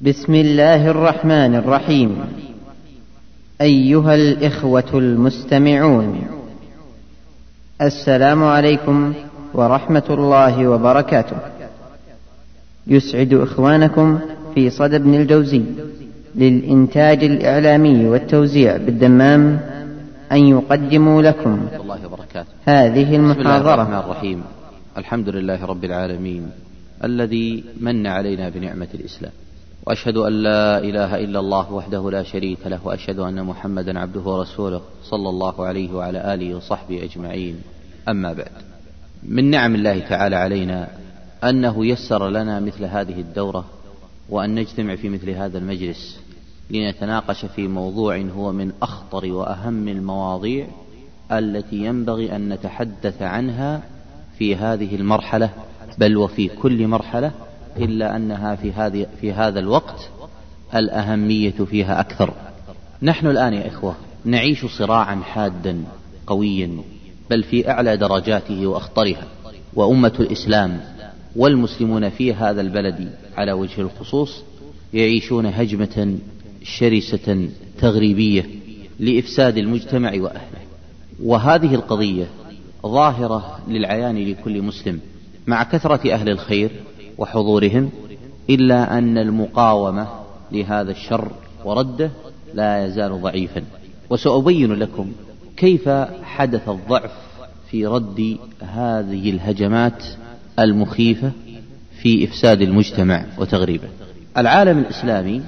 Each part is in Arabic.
بسم الله الرحمن الرحيم. أيها الإخوة المستمعون السلام عليكم ورحمة الله وبركاته. يسعد إخوانكم في صدى ابن الجوزي للإنتاج الإعلامي والتوزيع بالدمام أن يقدموا لكم الله وبركاته هذه بسم الله الرحمن المحاضره الرحيم. الحمد لله رب العالمين الذي من علينا بنعمة الإسلام. وأشهد أن لا إله إلا الله وحده لا شريك له وأشهد أن محمدا عبده ورسوله صلى الله عليه وعلى آله وصحبه أجمعين. أما بعد من نعم الله تعالى علينا أنه يسر لنا مثل هذه الدورة وأن نجتمع في مثل هذا المجلس لنتناقش في موضوع هو من أخطر وأهم المواضيع التي ينبغي أن نتحدث عنها في هذه المرحلة بل وفي كل مرحلة إلا أنها في هذه في هذا الوقت الأهمية فيها أكثر. نحن الآن يا إخوة نعيش صراعا حادا قويا بل في أعلى درجاته وأخطرها وأمة الإسلام والمسلمون في هذا البلد على وجه الخصوص يعيشون هجمة شرسة تغريبية لإفساد المجتمع وأهله. وهذه القضية ظاهرة للعيان لكل مسلم مع كثرة أهل الخير وحضورهم إلا أن المقاومة لهذا الشر ورده لا يزال ضعيفا. وسأبين لكم كيف حدث الضعف في رد هذه الهجمات المخيفة في إفساد المجتمع وتغريبه. العالم الإسلامي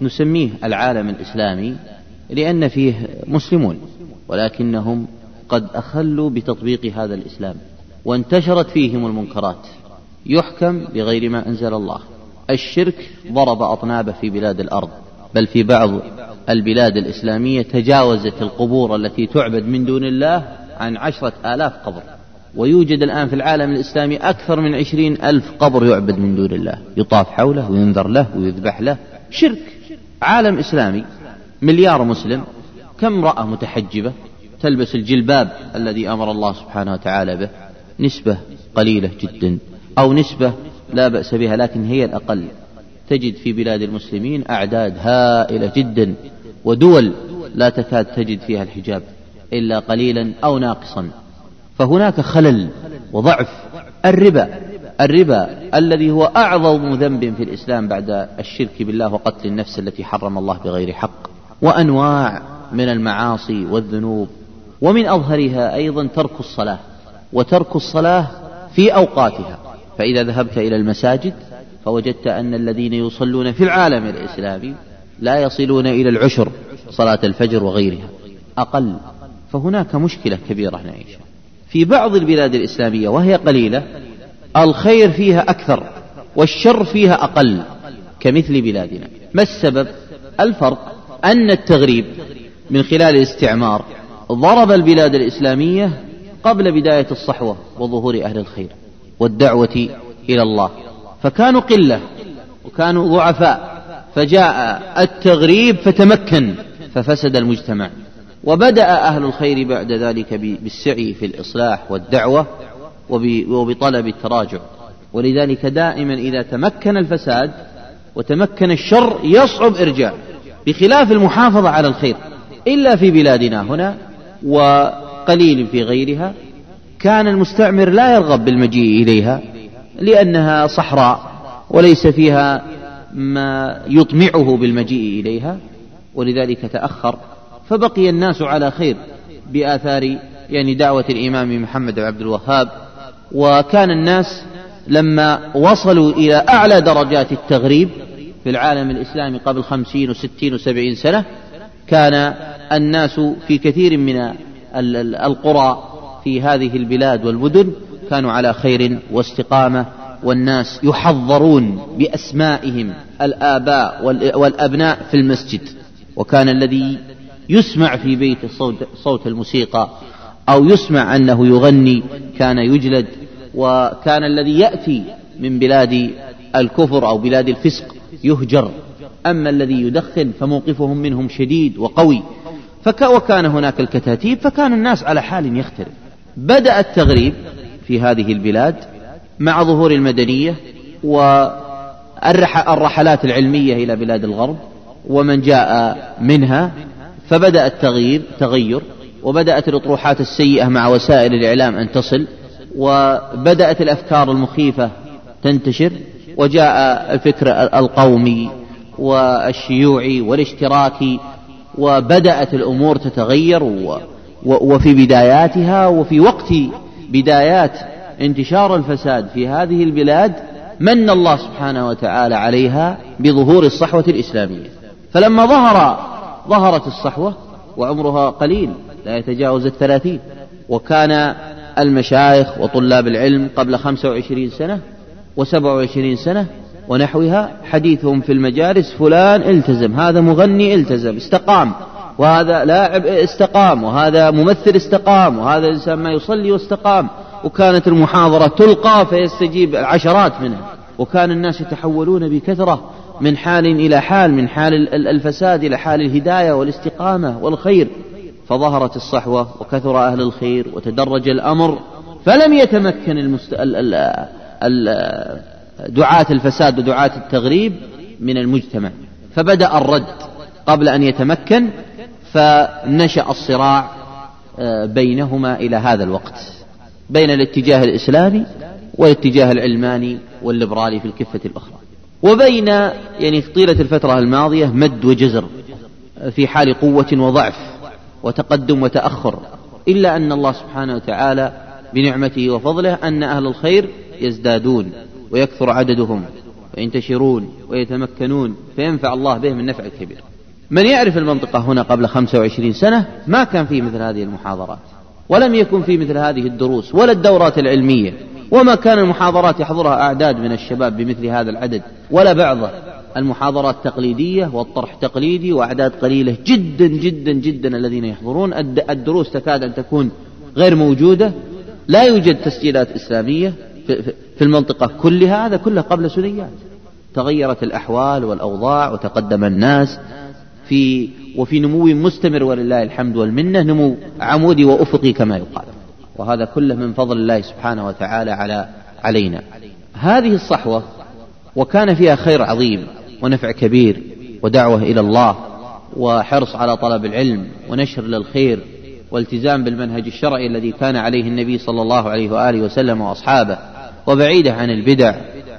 نسميه العالم الإسلامي لأن فيه مسلمون ولكنهم قد أخلوا بتطبيق هذا الإسلام وانتشرت فيهم المنكرات. يحكم بغير ما أنزل الله. الشرك ضرب أطنابه في بلاد الأرض بل في بعض البلاد الإسلامية تجاوزت القبور التي تعبد من دون الله عن عشرة آلاف قبر. ويوجد الآن في العالم الإسلامي أكثر من عشرين ألف قبر يعبد من دون الله. يطاف حوله وينذر له ويذبح له. شرك. عالم إسلامي مليار مسلم كم امرأة متحجبة تلبس الجلباب الذي أمر الله سبحانه وتعالى به؟ نسبة قليلة جدا. أو نسبة لا بأس بها لكن هي الأقل. تجد في بلاد المسلمين أعداد هائلة جدا ودول لا تكاد تجد فيها الحجاب إلا قليلا أو ناقصا. فهناك خلل وضعف. الربا الربا الذي هو أعظم ذنب في الإسلام بعد الشرك بالله وقتل النفس التي حرم الله بغير حق وأنواع من المعاصي والذنوب. ومن أظهرها أيضا ترك الصلاة وترك الصلاة في أوقاتها. فإذا ذهبت إلى المساجد فوجدت أن الذين يصلون في العالم الإسلامي لا يصلون إلى العشر صلاة الفجر وغيرها. أقل. فهناك مشكلة كبيرة نعيشها في بعض البلاد الإسلامية وهي قليلة الخير فيها أكثر والشر فيها أقل كمثل بلادنا. ما السبب؟ الفرق أن التغريب من خلال الاستعمار ضرب البلاد الإسلامية قبل بداية الصحوة وظهور أهل الخير. والدعوة إلى الله. فكانوا قلة وكانوا ضعفاء. فجاء التغريب فتمكن ففسد المجتمع. وبدأ أهل الخير بعد ذلك بالسعي في الإصلاح والدعوة وبطلب التراجع. ولذلك دائما إذا تمكن الفساد وتمكن الشر يصعب إرجاع بخلاف المحافظة على الخير. إلا في بلادنا هنا وقليل في غيرها كان المستعمر لا يرغب بالمجيء إليها لأنها صحراء وليس فيها ما يطمعه بالمجيء إليها ولذلك تأخر. فبقي الناس على خير بآثار يعني دعوة الإمام محمد بن عبد الوهاب وكان الناس لما وصلوا إلى أعلى درجات التغريب في العالم الإسلامي قبل خمسين وستين وسبعين سنة كان الناس في كثير من القرى في هذه البلاد والمدن كانوا على خير واستقامة والناس يحضرون بأسمائهم الآباء والأبناء في المسجد. وكان الذي يسمع في بيت صوت, صوت الموسيقى أو يسمع أنه يغني كان يجلد وكان الذي يأتي من بلاد الكفر أو بلاد الفسق يهجر. أما الذي يدخن فموقفهم منهم شديد وقوي. فك وكان هناك الكتاتيب فكان الناس على حال يختلف. بدأ التغريب في هذه البلاد مع ظهور المدنية الرحلات العلمية إلى بلاد الغرب ومن جاء منها فبدأ التغيير تغير وبدأت الأطروحات السيئة مع وسائل الإعلام أن تصل وبدأت الأفكار المخيفة تنتشر وجاء الفكر القومي والشيوعي والاشتراكي وبدأت الأمور تتغير وفي بداياتها وفي وقت بدايات انتشار الفساد في هذه البلاد من الله سبحانه وتعالى عليها بظهور الصحوة الإسلامية. فلما ظهر ظهرت الصحوة وعمرها قليل لا يتجاوز الثلاثين وكان المشايخ وطلاب العلم قبل خمسة وعشرين سنة وسبع وعشرين سنة ونحوها حديثهم في المجالس فلان التزم هذا مغني التزم استقام. وهذا لاعب استقام وهذا ممثل استقام وهذا إنسان ما يصلي واستقام. وكانت المحاضرة تلقى فيستجيب العشرات منها. وكان الناس يتحولون بكثرة من حال إلى حال من حال الفساد إلى حال الهداية والاستقامة والخير. فظهرت الصحوة وكثر أهل الخير وتدرج الأمر. فلم يتمكن المست... ال... ال... ال... دعاة الفساد ودعاة التغريب من المجتمع. فبدأ الرد قبل أن يتمكن. فنشأ الصراع آه، بينهما إلى هذا الوقت بين الاتجاه الإسلامي والاتجاه العلماني والليبرالي في الكفة الأخرى. وبين يعني طيلة الفترة الماضية مد وجزر في حال قوة وضعف وتقدم وتأخر إلا أن الله سبحانه وتعالى بنعمته وفضله أن أهل الخير يزدادون ويكثر عددهم وينتشرون ويتمكنون فينفع الله بهم النفع الكبير. من يعرف المنطقة هنا قبل 25 سنة ما كان في مثل هذه المحاضرات ولم يكن في مثل هذه الدروس ولا الدورات العلمية وما كان المحاضرات يحضرها أعداد من الشباب بمثل هذا العدد ولا بعض المحاضرات تقليدية والطرح تقليدي وأعداد قليلة جدا جدا جدا الذين يحضرون. الدروس تكاد أن تكون غير موجودة. لا يوجد تسجيلات إسلامية في المنطقة كلها هذا كله قبل سنيات. تغيرت الأحوال والأوضاع وتقدم الناس. في وفي نمو مستمر ولله الحمد والمنة نمو عمودي وأفقي كما يقال. وهذا كله من فضل الله سبحانه وتعالى على علينا. هذه الصحوة وكان فيها خير عظيم ونفع كبير ودعوة إلى الله وحرص على طلب العلم ونشر للخير والتزام بالمنهج الشرعي الذي كان عليه النبي صلى الله عليه وآله وسلم وأصحابه وبعيدة عن البدع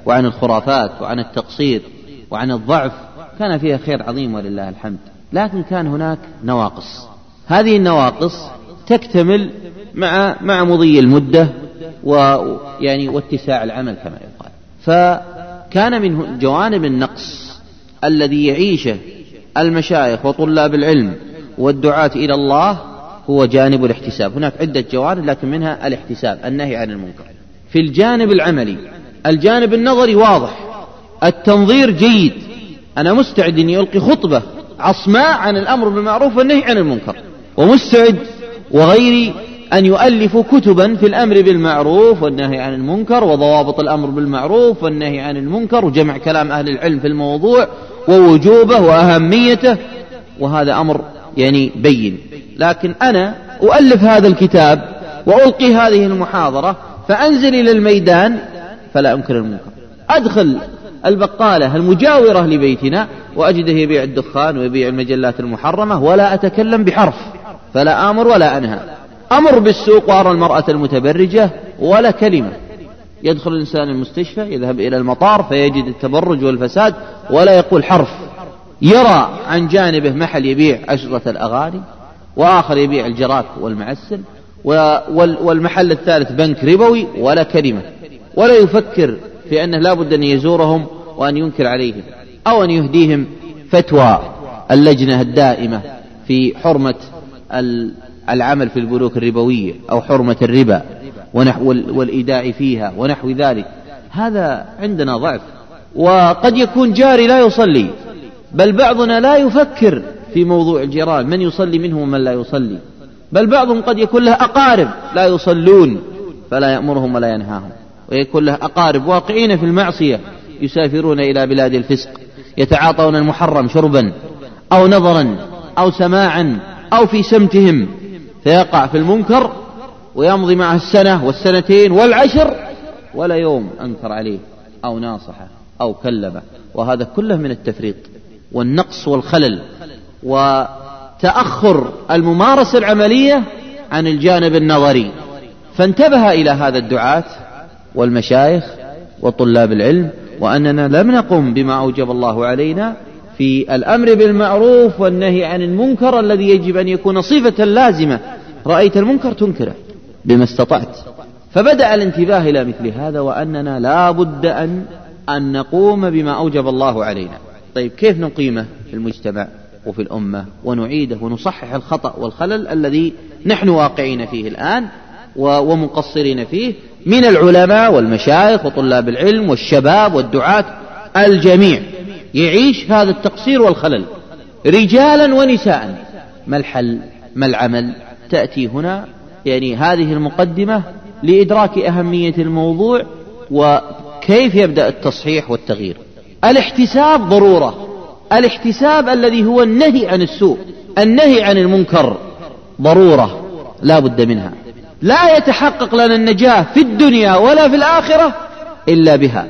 وعن الخرافات وعن التقصير وعن الضعف كان فيها خير عظيم ولله الحمد لكن كان هناك نواقص. هذه النواقص تكتمل مع مع مضي المدة ويعني واتساع العمل كما يقال. فكان من جوانب النقص الذي يعيشه المشايخ وطلاب العلم والدعاة إلى الله هو جانب الاحتساب. هناك عدة جوانب لكن منها الاحتساب النهي عن المنكر. في الجانب العملي الجانب النظري واضح التنظير جيد. أنا مستعد أني ألقي خطبة عصماء عن الأمر بالمعروف والنهي عن المنكر ومستعد وغيري أن يؤلفوا كتبا في الأمر بالمعروف والنهي عن المنكر وضوابط الأمر بالمعروف والنهي عن المنكر وجمع كلام أهل العلم في الموضوع ووجوبه وأهميته وهذا أمر يعني بين. لكن أنا أؤلف هذا الكتاب وألقي هذه المحاضرة فأنزل إلى الميدان فلا أنكر المنكر. أدخل البقالة المجاورة لبيتنا وأجده يبيع الدخان ويبيع المجلات المحرمة ولا أتكلم بحرف فلا آمر ولا أنهى. أمر بالسوق وأرى المرأة المتبرجة ولا كلمة. يدخل الإنسان المستشفى يذهب إلى المطار فيجد التبرج والفساد ولا يقول حرف. يرى عن جانبه محل يبيع أشرطة الأغاني وآخر يبيع الجراك والمعسل والمحل الثالث بنك ربوي ولا كلمة. ولا يفكر في أنه لا بد أن يزورهم وأن ينكر عليهم أو أن يهديهم فتوى اللجنة الدائمة في حرمة العمل في البنوك الربوية أو حرمة الربا ونحو والإيداع فيها ونحو ذلك. هذا عندنا ضعف وقد يكون جاري لا يصلي بل بعضنا لا يفكر في موضوع الجيران من يصلي منهم ومن لا يصلي. بل بعضهم قد يكون له أقارب لا يصلون فلا يأمرهم ولا ينهاهم ويكون له أقارب واقعين في المعصية. يسافرون إلى بلاد الفسق يتعاطون المحرم شربا أو نظرا أو سماعا أو في سمتهم. فيقع في المنكر ويمضي معه السنة والسنتين والعشر ولا يوم أنكر عليه أو ناصحه أو كلمه. وهذا كله من التفريط والنقص والخلل وتأخر الممارسة العملية عن الجانب النظري. فانتبه إلى هذا الدعاة والمشايخ وطلاب العلم وأننا لم نقم بما أوجب الله علينا في الأمر بالمعروف والنهي عن المنكر الذي يجب أن يكون صفة لازمة. رأيت المنكر تنكره بما استطعت. فبدأ الانتباه إلى مثل هذا وأننا لا بد أن أن نقوم بما أوجب الله علينا. طيب كيف نقيمه في المجتمع وفي الأمة ونعيده ونصحح الخطأ والخلل الذي نحن واقعين فيه الآن ومقصرين فيه من العلماء والمشايخ وطلاب العلم والشباب والدعاة الجميع يعيش هذا التقصير والخلل. رجالا ونساء. ما الحل؟ ما العمل؟ تأتي هنا. يعني هذه المقدمة لإدراك أهمية الموضوع وكيف يبدأ التصحيح والتغيير. الاحتساب ضرورة. الاحتساب الذي هو النهي عن السوء النهي عن المنكر ضرورة. لا بد منها. لا يتحقق لنا النجاة في الدنيا ولا في الآخرة إلا بها.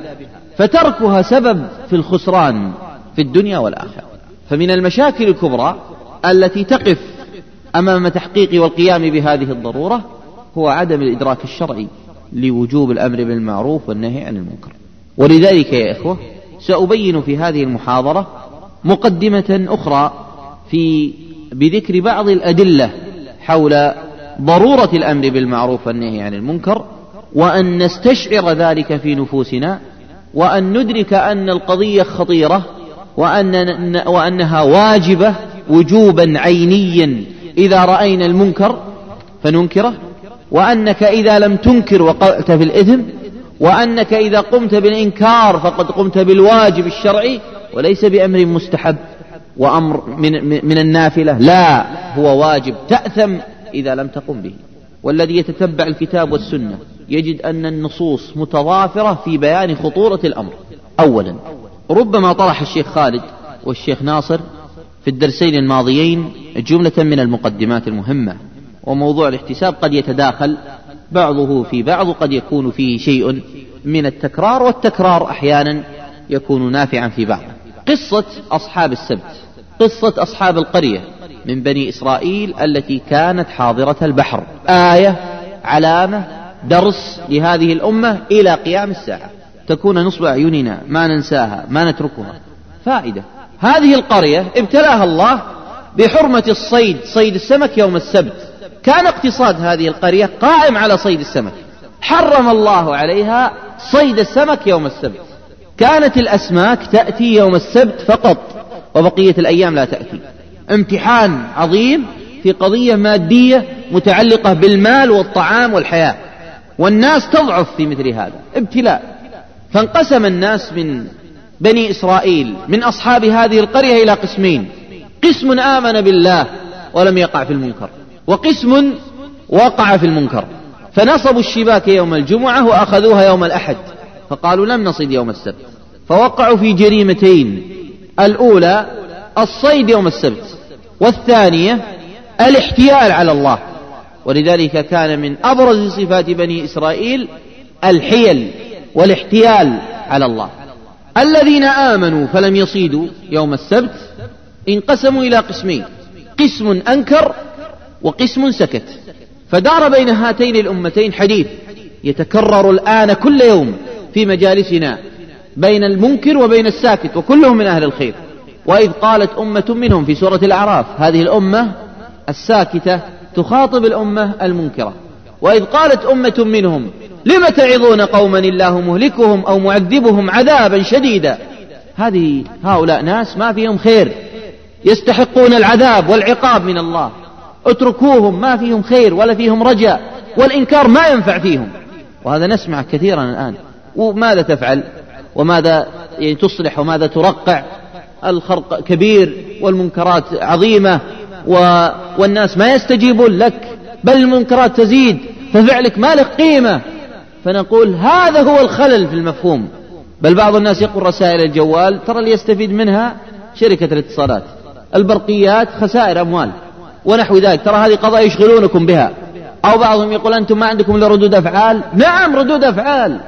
فتركها سبب في الخسران في الدنيا والآخرة. فمن المشاكل الكبرى التي تقف أمام تحقيق والقيام بهذه الضرورة هو عدم الإدراك الشرعي لوجوب الأمر بالمعروف والنهي عن المنكر. ولذلك يا إخوة سأبين في هذه المحاضرة مقدمة أخرى في بذكر بعض الأدلة حول ضرورة الأمر بالمعروف والنهي عن المنكر وأن نستشعر ذلك في نفوسنا وأن ندرك أن القضية خطيرة وأن وأنها واجبة وجوبا عينيا إذا رأينا المنكر فننكره وأنك إذا لم تنكر وقعت في الإثم وأنك إذا قمت بالإنكار فقد قمت بالواجب الشرعي وليس بأمر مستحب وأمر من, من النافلة. لا هو واجب. تأثم إذا لم تقم به. والذي يتتبع الكتاب والسنة يجد أن النصوص متضافرة في بيان خطورة الأمر. أولا ربما طرح الشيخ خالد والشيخ ناصر في الدرسين الماضيين جملة من المقدمات المهمة وموضوع الاحتساب قد يتداخل بعضه في بعض قد يكون فيه شيء من التكرار والتكرار أحيانا يكون نافعا في بعض. قصة أصحاب السبت قصة أصحاب القرية من بني إسرائيل التي كانت حاضرة البحر. آية علامة درس لهذه الأمة إلى قيام الساعة. تكون نصب أعيننا ما ننساها ما نتركها. فائدة هذه القرية ابتلاها الله بحرمة الصيد صيد السمك يوم السبت. كان اقتصاد هذه القرية قائم على صيد السمك. حرم الله عليها صيد السمك يوم السبت. كانت الأسماك تأتي يوم السبت فقط وبقية الأيام لا تأتي. امتحان عظيم في قضية مادية متعلقة بالمال والطعام والحياة. والناس تضعف في مثل هذا ابتلاء. فانقسم الناس من بني إسرائيل من أصحاب هذه القرية إلى قسمين. قسم آمن بالله ولم يقع في المنكر وقسم وقع في المنكر. فنصبوا الشباك يوم الجمعة وأخذوها يوم الأحد فقالوا لم نصيد يوم السبت. فوقعوا في جريمتين الأولى الصيد يوم السبت. والثانية الاحتيال على الله. ولذلك كان من أبرز صفات بني إسرائيل الحيل والاحتيال على الله. الذين آمنوا فلم يصيدوا يوم السبت انقسموا إلى قسمين. قسم أنكر وقسم سكت. فدار بين هاتين الأمتين حديث يتكرر الآن كل يوم في مجالسنا بين المنكر وبين الساكت وكلهم من أهل الخير. وإذ قالت أمة منهم في سورة الأعراف هذه الأمة الساكتة تخاطب الأمة المنكرة. وإذ قالت أمة منهم لم تعظون قوما الله مهلكهم أو معذبهم عذابا شديدا؟ هذه هؤلاء ناس ما فيهم خير. يستحقون العذاب والعقاب من الله. اتركوهم ما فيهم خير ولا فيهم رجاء والإنكار ما ينفع فيهم. وهذا نسمع كثيرا الآن. وماذا تفعل؟ وماذا يعني تصلح؟ وماذا ترقع؟ الخرق كبير والمنكرات عظيمة و... والناس ما يستجيبون لك بل المنكرات تزيد ففعلك ما له قيمة. فنقول هذا هو الخلل في المفهوم. بل بعض الناس يقول رسائل الجوال ترى اللي يستفيد منها شركة الاتصالات. البرقيات خسائر أموال ونحو ذلك. ترى هذه قضايا يشغلونكم بها. أو بعضهم يقول أنتم ما عندكم إلا ردود أفعال. نعم ردود أفعال.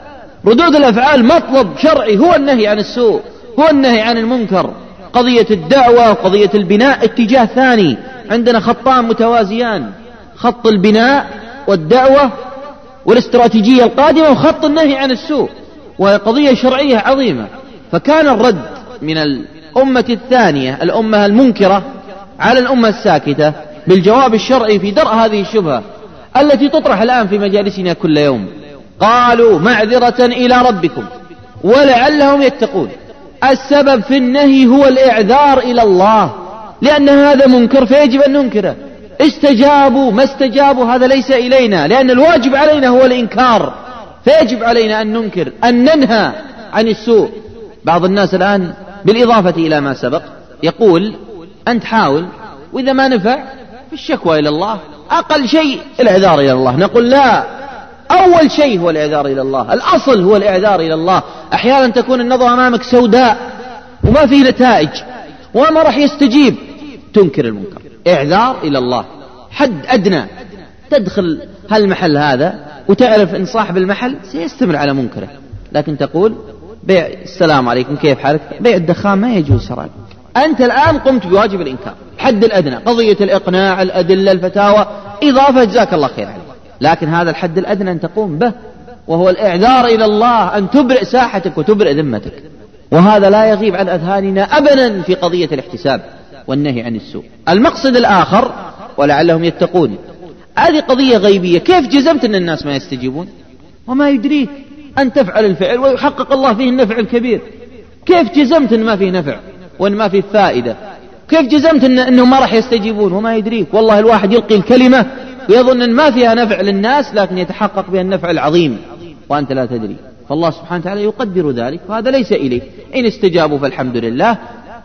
ردود الأفعال مطلب شرعي هو النهي عن السوء. هو النهي عن المنكر قضية الدعوة وقضية البناء اتجاه ثاني عندنا خطان متوازيان خط البناء والدعوة والاستراتيجية القادمة وخط النهي عن السوء وهي قضية شرعية عظيمة. فكان الرد من الأمة الثانية الأمة المنكرة على الأمة الساكتة بالجواب الشرعي في درء هذه الشبهة التي تطرح الآن في مجالسنا كل يوم. قالوا معذرة إلى ربكم ولعلهم يتقون. السبب في النهي هو الإعذار إلى الله. لأن هذا منكر فيجب أن ننكره استجابوا ما استجابوا هذا ليس إلينا. لأن الواجب علينا هو الإنكار. فيجب علينا أن ننكر أن ننهى عن السوء. بعض الناس الآن بالإضافة إلى ما سبق يقول أنت حاول وإذا ما نفع في الشكوى إلى الله. أقل شيء الإعذار إلى الله. نقول لا أول شيء هو الإعذار إلى الله. الأصل هو الإعذار إلى الله. أحيانا تكون النظرة أمامك سوداء وما فيه نتائج وما راح يستجيب. تنكر المنكر. إعذار إلى الله. حد أدنى. تدخل هالمحل هذا وتعرف أن صاحب المحل سيستمر على منكره. لكن تقول بيع السلام عليكم كيف حالك؟ بيع الدخان ما يجوز شرعا أنت الآن قمت بواجب الإنكار. الحد الأدنى. قضية الإقناع الأدلة الفتاوى. إضافة جزاك الله خير عليك. لكن هذا الحد الأدنى أن تقوم به وهو الإعذار إلى الله أن تبرئ ساحتك وتبرئ ذمتك. وهذا لا يغيب عن أذهاننا أبدا في قضية الاحتساب والنهي عن السوء. المقصد الآخر ولعلهم يتقون هذه قضية غيبية. كيف جزمت أن الناس ما يستجيبون؟ وما يدريك أن تفعل الفعل ويحقق الله فيه النفع الكبير. كيف جزمت أن ما فيه نفع وأن ما فيه فائدة؟ كيف جزمت أنهم ما راح يستجيبون وما يدريك؟ والله الواحد يلقي الكلمة ويظن أن ما فيها نفع للناس لكن يتحقق بها النفع العظيم. وأنت لا تدري. فالله سبحانه وتعالى يقدر ذلك وهذا ليس إليك إن استجابوا فالحمد لله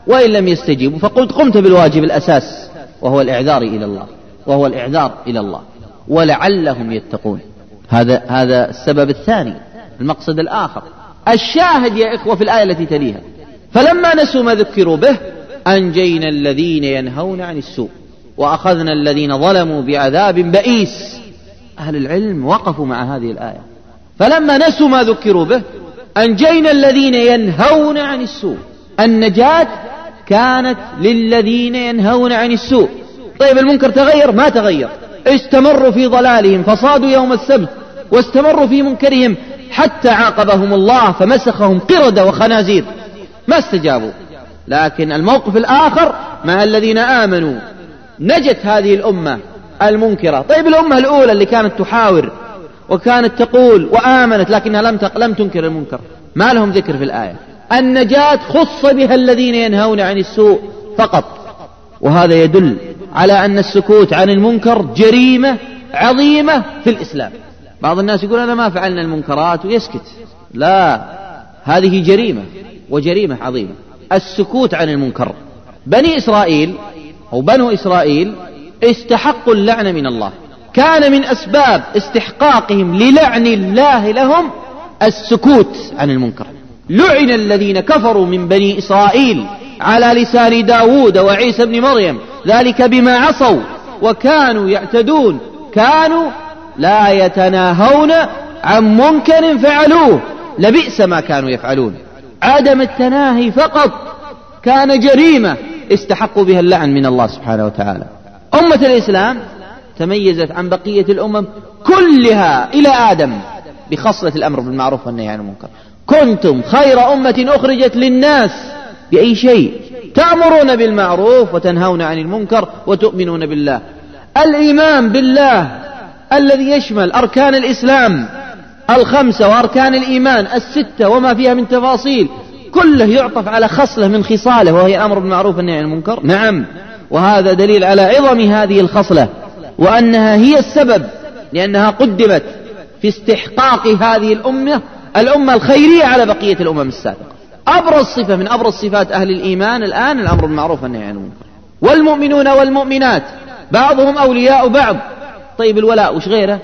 وإن لم يستجيبوا فقلت قمت بالواجب الأساس وهو الإعذار إلى الله وهو الإعذار إلى الله ولعلهم يتقون. هذا هذا السبب الثاني المقصد الآخر. الشاهد يا إخوة في الآية التي تليها. فلما نسوا ما ذكروا به أنجينا الذين ينهون عن السوء. وأخذنا الذين ظلموا بعذاب بئيس. أهل العلم وقفوا مع هذه الآية. فلما نسوا ما ذكروا به أنجينا الذين ينهون عن السوء. النجاة كانت للذين ينهون عن السوء. طيب المنكر تغير؟ ما تغير. استمروا في ضلالهم فصادوا يوم السبت واستمروا في منكرهم حتى عاقبهم الله فمسخهم قردة وخنازير. ما استجابوا. لكن الموقف الآخر مع الذين آمنوا نجت هذه الأمة المنكرة. طيب الأمة الأولى اللي كانت تحاور وكانت تقول وآمنت لكنها لم لم تنكر المنكر. ما لهم ذكر في الآية. النجاة خص بها الذين ينهون عن السوء فقط. وهذا يدل على أن السكوت عن المنكر جريمة عظيمة في الإسلام. بعض الناس يقول أنا ما فعلنا المنكرات ويسكت. لا هذه جريمة وجريمة عظيمة. السكوت عن المنكر. بني إسرائيل أو بنو إسرائيل استحقوا اللعنة من الله. كان من أسباب استحقاقهم للعن الله لهم السكوت عن المنكر. لعن الذين كفروا من بني إسرائيل على لسان داود وعيسى بن مريم. ذلك بما عصوا وكانوا يعتدون. كانوا لا يتناهون عن منكر فعلوه. لبئس ما كانوا يفعلون. عدم التناهي فقط كان جريمة استحقوا بها اللعن من الله سبحانه وتعالى. أمة الإسلام تميزت عن بقية الأمم كلها إلى آدم بخصلة الأمر بالمعروف والنهي عن المنكر. كنتم خير أمة أخرجت للناس بأي شيء؟ تأمرون بالمعروف وتنهون عن المنكر وتؤمنون بالله. الإيمان بالله الذي يشمل أركان الإسلام الخمسة وأركان الإيمان الستة وما فيها من تفاصيل. كله يعطف على خصلة من خصاله وهي الأمر بالمعروف والنهي عن المنكر. نعم. وهذا دليل على عظم هذه الخصلة وأنها هي السبب لأنها قدمت في استحقاق هذه الأمة الأمة الخيرية على بقية الأمم السابقة. أبرز صفة من أبرز صفات أهل الإيمان الآن الأمر بالمعروف والنهي عن المنكر. والمؤمنون والمؤمنات بعضهم أولياء بعض. طيب الولاء وش غيره؟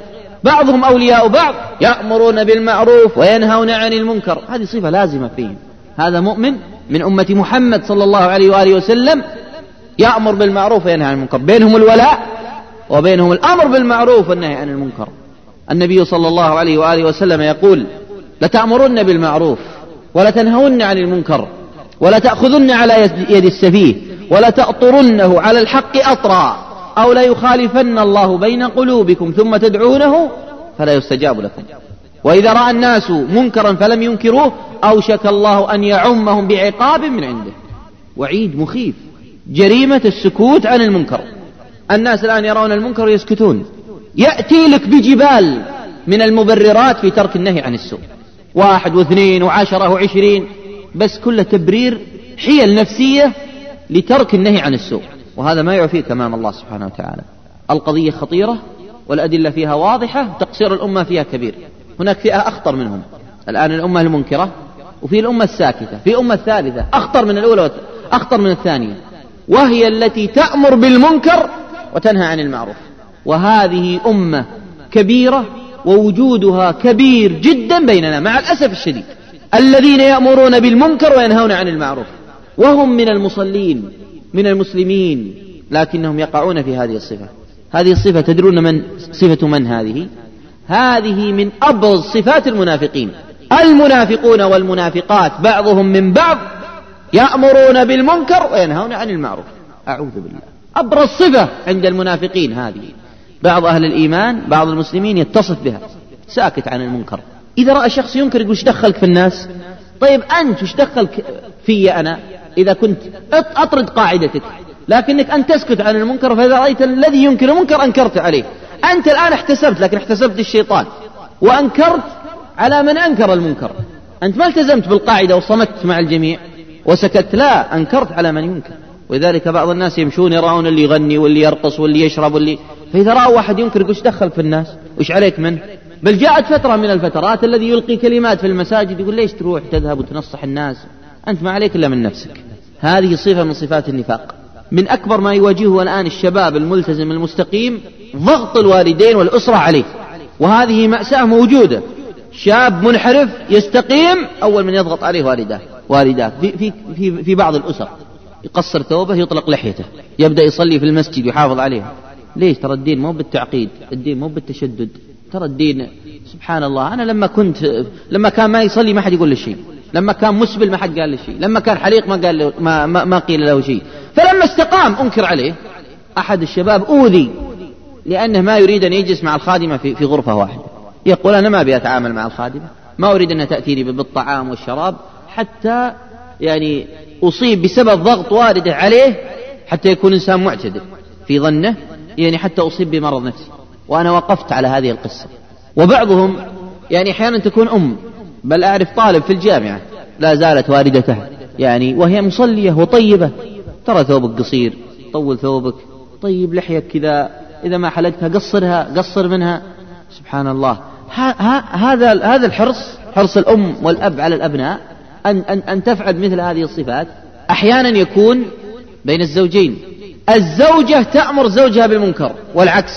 بعضهم أولياء بعض يأمرون بالمعروف وينهون عن المنكر. هذه صفة لازمة فيهم. هذا مؤمن من أمة محمد صلى الله عليه وآله وسلم يأمر بالمعروف وينهى عن المنكر. بينهم الولاء وبينهم الأمر بالمعروف والنهي عن المنكر. النبي صلى الله عليه وآله وسلم يقول لتأمرن بالمعروف ولتنهون عن المنكر ولا تأخذن على يد السفيه ولا تأطرنه على الحق أطرا أو لا يخالفن الله بين قلوبكم ثم تدعونه فلا يستجاب لكم. وإذا رأى الناس منكرا فلم ينكروه أوشك الله أن يعمهم بعقاب من عنده. وعيد مخيف جريمة السكوت عن المنكر. الناس الآن يرون المنكر ويسكتون يأتي لك بجبال من المبررات في ترك النهي عن السوء. واحد واثنين وعشرة وعشرين بس كله تبرير حيل نفسية لترك النهي عن السوء. وهذا ما يعفيك أمام الله سبحانه وتعالى. القضية خطيرة والأدلة فيها واضحة تقصير الأمة فيها كبير. هناك فئة أخطر منهم. الآن الأمة المنكرة وفي الأمة الساكتة في أمة ثالثة أخطر من الأولى أخطر من الثانية. وهي التي تأمر بالمنكر وتنهى عن المعروف. وهذه أمة كبيرة ووجودها كبير جدا بيننا مع الأسف الشديد. الذين يأمرون بالمنكر وينهون عن المعروف. وهم من المصلين من المسلمين لكنهم يقعون في هذه الصفة. هذه الصفة تدرون من صفة من هذه؟ هذه من أبرز صفات المنافقين. المنافقون والمنافقات بعضهم من بعض يأمرون بالمنكر وينهون عن المعروف. أعوذ بالله. أبرز صفة عند المنافقين هذه. بعض أهل الإيمان بعض المسلمين يتصف بها. ساكت عن المنكر. إذا رأى شخص ينكر يقول وش دخلك في الناس؟ طيب أنت وش دخلك في أنا؟ إذا كنت أطرد قاعدتك. لكنك أن تسكت عن المنكر فإذا رأيت الذي ينكر المنكر أنكرت عليه. أنت الآن احتسبت لكن احتسبت الشيطان وأنكرت على من أنكر المنكر. أنت ما التزمت بالقاعدة وصمت مع الجميع وسكت. لا أنكرت على من ينكر. ولذلك بعض الناس يمشون يرون اللي يغني واللي يرقص واللي يشرب واللي فإذا رأوا واحد ينكر وش دخل في الناس؟ وش عليك منه بل جاءت فترة من الفترات الذي يلقي كلمات في المساجد يقول ليش تروح تذهب وتنصح الناس؟ أنت ما عليك إلا من نفسك. هذه صفة من صفات النفاق. من أكبر ما يواجهه الآن الشباب الملتزم المستقيم ضغط الوالدين والأسرة عليه وهذه مأساة موجودة. شاب منحرف يستقيم أول من يضغط عليه والداه والداه. في, في, في, في بعض الأسر. يقصر ثوبه يطلق لحيته. يبدأ يصلي في المسجد ويحافظ عليها ليش؟ ترى الدين مو بالتعقيد. الدين مو بالتشدد. ترى الدين سبحان الله أنا لما كنت لما كان ما يصلي ما حد يقول له شيء. لما كان مسبل ما حد قال له شيء. لما كان حليق ما قال له ما, ما, ما قيل له شيء. فلما استقام أنكر عليه. أحد الشباب أوذي. لأنه ما يريد أن يجلس مع الخادمة في, في غرفة واحدة. يقول أنا ما أبي أتعامل مع الخادمة. ما أريد أنها تأتيني بالطعام والشراب حتى يعني أصيب بسبب ضغط والده عليه حتى يكون إنسان معتدل. في ظنه يعني حتى أصيب بمرض نفسي. وأنا وقفت على هذه القصة. وبعضهم يعني أحيانا تكون أم بل أعرف طالب في الجامعة لا زالت والدته يعني وهي مصلية وطيبة. ترى ثوبك قصير طول ثوبك طيب لحيك كذا. إذا ما حلقتها قصرها قصر منها. سبحان الله هذا هذا الحرص حرص الأم والأب على الأبناء أن أن أن تفعل مثل هذه الصفات. أحيانا يكون بين الزوجين. الزوجة تأمر زوجها بالمنكر والعكس.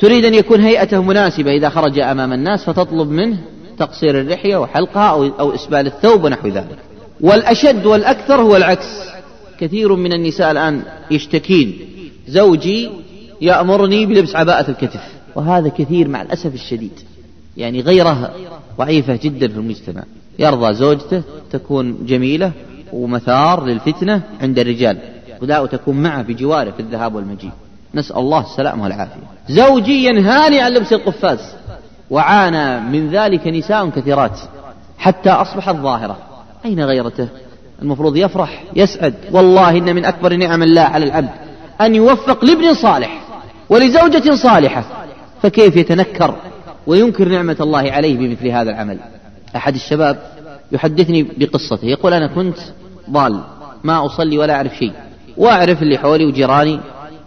تريد أن يكون هيئته مناسبة. إذا خرج أمام الناس فتطلب منه تقصير اللحية وحلقها أو, أو إسبال الثوب ونحو ذلك. والأشد والأكثر هو العكس. كثير من النساء الآن يشتكين. زوجي يأمرني بلبس عباءة الكتف. وهذا كثير مع الأسف الشديد. يعني غيرها ضعيفة جدا في المجتمع. يرضى زوجته تكون جميلة ومثار للفتنة عند الرجال. ولا تكون معه بجواره في الذهاب والمجيء. نسأل الله السلامة والعافية. زوجي ينهاني عن لبس القفاز. وعانى من ذلك نساء كثيرات. حتى أصبحت ظاهرة. أين غيرته؟ المفروض يفرح يسعد. والله إن من أكبر نعم الله على العبد أن يوفق لابن صالح. ولزوجة صالحة فكيف يتنكر وينكر نعمة الله عليه بمثل هذا العمل؟ أحد الشباب يحدثني بقصته يقول أنا كنت ضال ما أصلي ولا أعرف شيء وأعرف اللي حولي وجيراني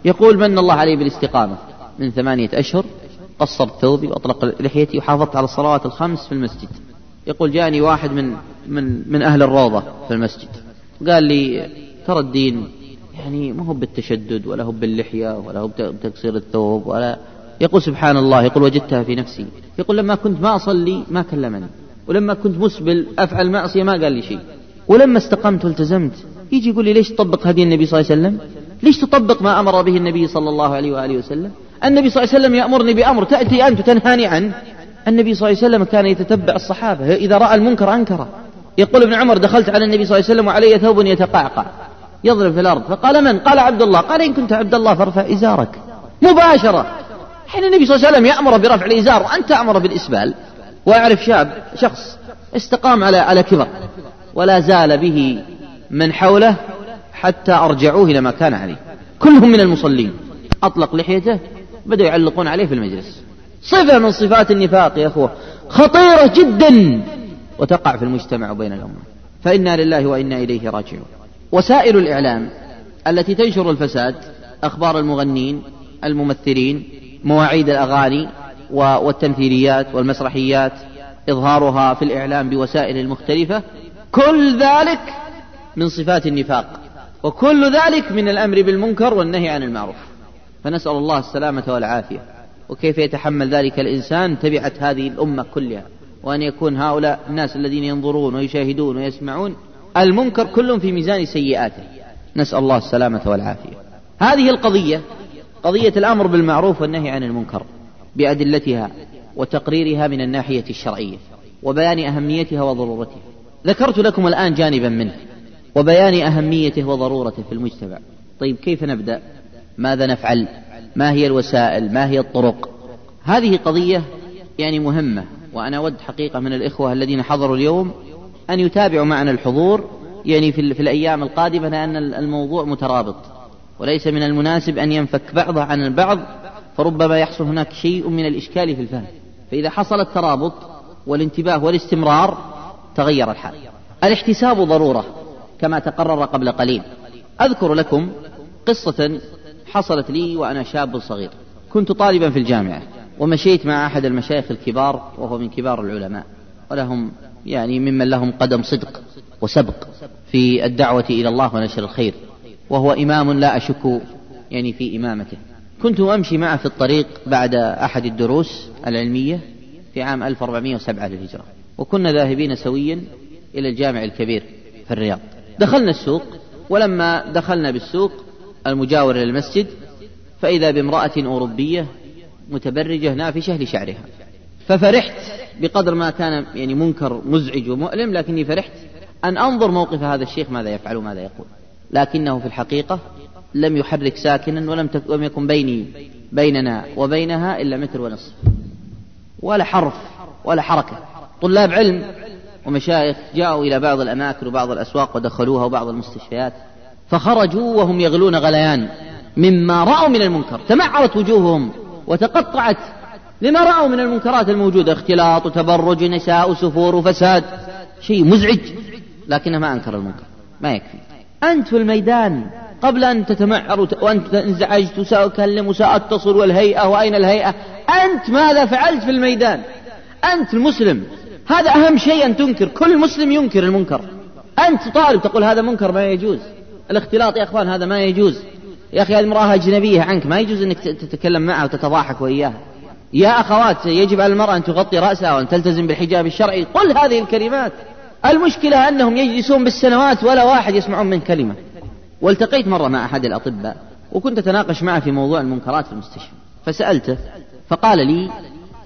يقول من الله علي بالاستقامة؟ من ثمانية أشهر قصرت ثوبي وأطلق لحيتي وحافظت على الصلوات الخمس في المسجد. يقول جاني واحد من من من أهل الروضة في المسجد قال لي ترى الدين يعني ما هو بالتشدد ولا هو باللحية ولا هو بتقصير الثوب ولا يقول سبحان الله يقول وجدتها في نفسي. يقول لما كنت ما أصلي ما كلمني. ولما كنت مسبل أفعل معصية ما قال لي شيء. ولما استقمت والتزمت. يجي يقول لي ليش تطبق هدي النبي صلى الله عليه وسلم؟ ليش تطبق ما أمر به النبي صلى الله عليه وآله وسلم؟ النبي صلى الله عليه وسلم يأمرني بأمر تأتي أنت تنهاني عنه. النبي صلى الله عليه وسلم كان يتتبع الصحابة. إذا رأى المنكر أنكره. يقول ابن عمر دخلت على النبي صلى الله عليه وسلم وعلي ثوب يتقعقع. يضرب في الأرض. فقال من؟ قال عبد الله. قال إن كنت عبد الله فارفع إزارك. مباشرة. حين النبي صلى الله عليه وسلم يأمر برفع الإزار وأنت تأمر بالإسبال. وأعرف شاب شخص استقام على على كبر ولا زال به من حوله حتى أرجعوه إلى ما كان عليه. كلهم من المصلين. أطلق لحيته بدأوا يعلقون عليه في المجلس. صفة من صفات النفاق يا أخوة. خطيرة جدا وتقع في المجتمع وبين الأمة. فإنا لله وإنا إليه راجعون. وسائل الإعلام التي تنشر الفساد أخبار المغنين الممثلين مواعيد الأغاني والتمثيليات والمسرحيات إظهارها في الإعلام بوسائل المختلفة كل ذلك من صفات النفاق وكل ذلك من الأمر بالمنكر والنهي عن المعروف. فنسأل الله السلامة والعافية. وكيف يتحمل ذلك الإنسان تبعة هذه الأمة كلها؟ وأن يكون هؤلاء الناس الذين ينظرون ويشاهدون ويسمعون المنكر كل في ميزان سيئاته. نسأل الله السلامة والعافية. هذه القضية قضية الأمر بالمعروف والنهي عن المنكر بأدلتها وتقريرها من الناحية الشرعية وبيان أهميتها وضرورتها. ذكرت لكم الآن جانبا منه وبيان أهميته وضرورته في المجتمع. طيب كيف نبدأ؟ ماذا نفعل؟ ما هي الوسائل؟ ما هي الطرق؟ هذه قضية يعني مهمة وأنا أود حقيقة من الإخوة الذين حضروا اليوم أن يتابعوا معنا الحضور يعني في, في الأيام القادمة لأن الموضوع مترابط. وليس من المناسب أن ينفك بعضه عن البعض فربما يحصل هناك شيء من الإشكال في الفهم. فإذا حصل الترابط والانتباه والاستمرار تغير الحال. الاحتساب ضرورة كما تقرر قبل قليل. أذكر لكم قصة حصلت لي وأنا شاب صغير. كنت طالبا في الجامعة ومشيت مع أحد المشايخ الكبار وهو من كبار العلماء ولهم يعني ممن لهم قدم صدق وسبق في الدعوة إلى الله ونشر الخير وهو إمام لا أشك يعني في إمامته. كنت أمشي معه في الطريق بعد أحد الدروس العلمية في عام 1407 للهجرة وكنا ذاهبين سويا إلى الجامع الكبير في الرياض. دخلنا السوق ولما دخلنا بالسوق المجاور للمسجد فإذا بامرأة أوروبية متبرجة نافشة لشعرها ففرحت بقدر ما كان يعني منكر مزعج ومؤلم لكني فرحت أن أنظر موقف هذا الشيخ ماذا يفعل وماذا يقول. لكنه في الحقيقة لم يحرك ساكنا ولم يكن بيني بيننا وبينها إلا متر ونصف. ولا حرف ولا حركة. طلاب علم ومشايخ جاءوا إلى بعض الأماكن وبعض الأسواق ودخلوها وبعض المستشفيات فخرجوا وهم يغلون غليان مما رأوا من المنكر. تمعرت وجوههم وتقطعت لما رأوا من المنكرات الموجودة اختلاط وتبرج نساء وسفور وفساد شيء مزعج لكنه ما أنكر المنكر ما يكفي. أنت في الميدان قبل أن تتمعر وأنت انزعجت وسأكلم وسأتصل والهيئة وأين الهيئة؟ أنت ماذا فعلت في الميدان؟ أنت المسلم. هذا أهم شيء أن تنكر. كل مسلم ينكر المنكر. أنت طالب تقول هذا منكر ما يجوز. الاختلاط يا أخوان هذا ما يجوز. يا أخي هذه امرأة أجنبية عنك ما يجوز أنك تتكلم معها وتتضاحك وإياها. يا أخوات يجب على المرأة أن تغطي رأسها وأن تلتزم بالحجاب الشرعي. قل هذه الكلمات. المشكلة أنهم يجلسون بالسنوات ولا واحد يسمعون من كلمة. والتقيت مرة مع أحد الأطباء وكنت أتناقش معه في موضوع المنكرات في المستشفى. فسألته فقال لي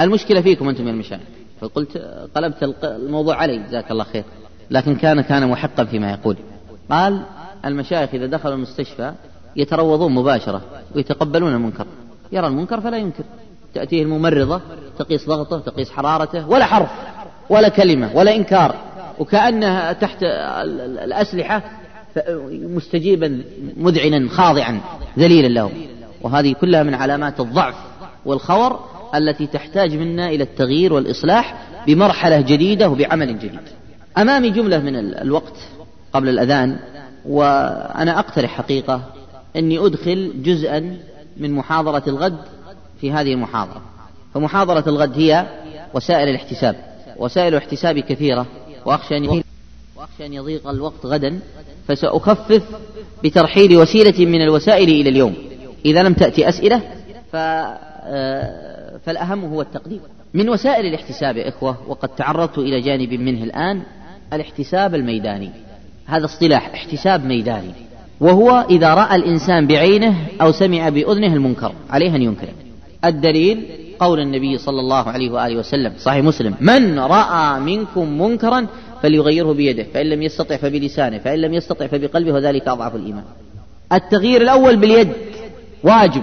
المشكلة فيكم أنتم يا المشايخ. فقلت قلبت الموضوع علي جزاك الله خير. لكن كان كان محقا فيما يقول. قال المشايخ إذا دخلوا المستشفى يتروضون مباشرة ويتقبلون المنكر. يرى المنكر فلا ينكر. تأتيه الممرضة تقيس ضغطه تقيس حرارته ولا حرف ولا كلمة ولا إنكار. وكأنها تحت الأسلحة مستجيبا مذعنا خاضعا ذليلا له وهذه كلها من علامات الضعف والخور التي تحتاج منا إلى التغيير والإصلاح بمرحلة جديدة وبعمل جديد. أمامي جملة من الوقت قبل الأذان وأنا أقترح حقيقة. أني أدخل جزءا من محاضرة الغد في هذه المحاضرة. فمحاضرة الغد هي وسائل الاحتساب وسائل الاحتساب كثيرة وأخشى أن وأخشى أن يضيق الوقت غدا فسأخفف بترحيل وسيلة من الوسائل إلى اليوم. إذا لم تأتي أسئلة ف آه، فالأهم هو التقديم. من وسائل الاحتساب يا إخوة وقد تعرضت إلى جانب منه الآن الاحتساب الميداني. هذا اصطلاح احتساب ميداني. وهو إذا رأى الإنسان بعينه أو سمع بأذنه المنكر عليه أن ينكره الدليل قول النبي صلى الله عليه وآله وسلم صحيح مسلم من رأى منكم منكرا فليغيره بيده فإن لم يستطع فبلسانه فإن لم يستطع فبقلبه وذلك أضعف الإيمان. التغيير الأول باليد واجب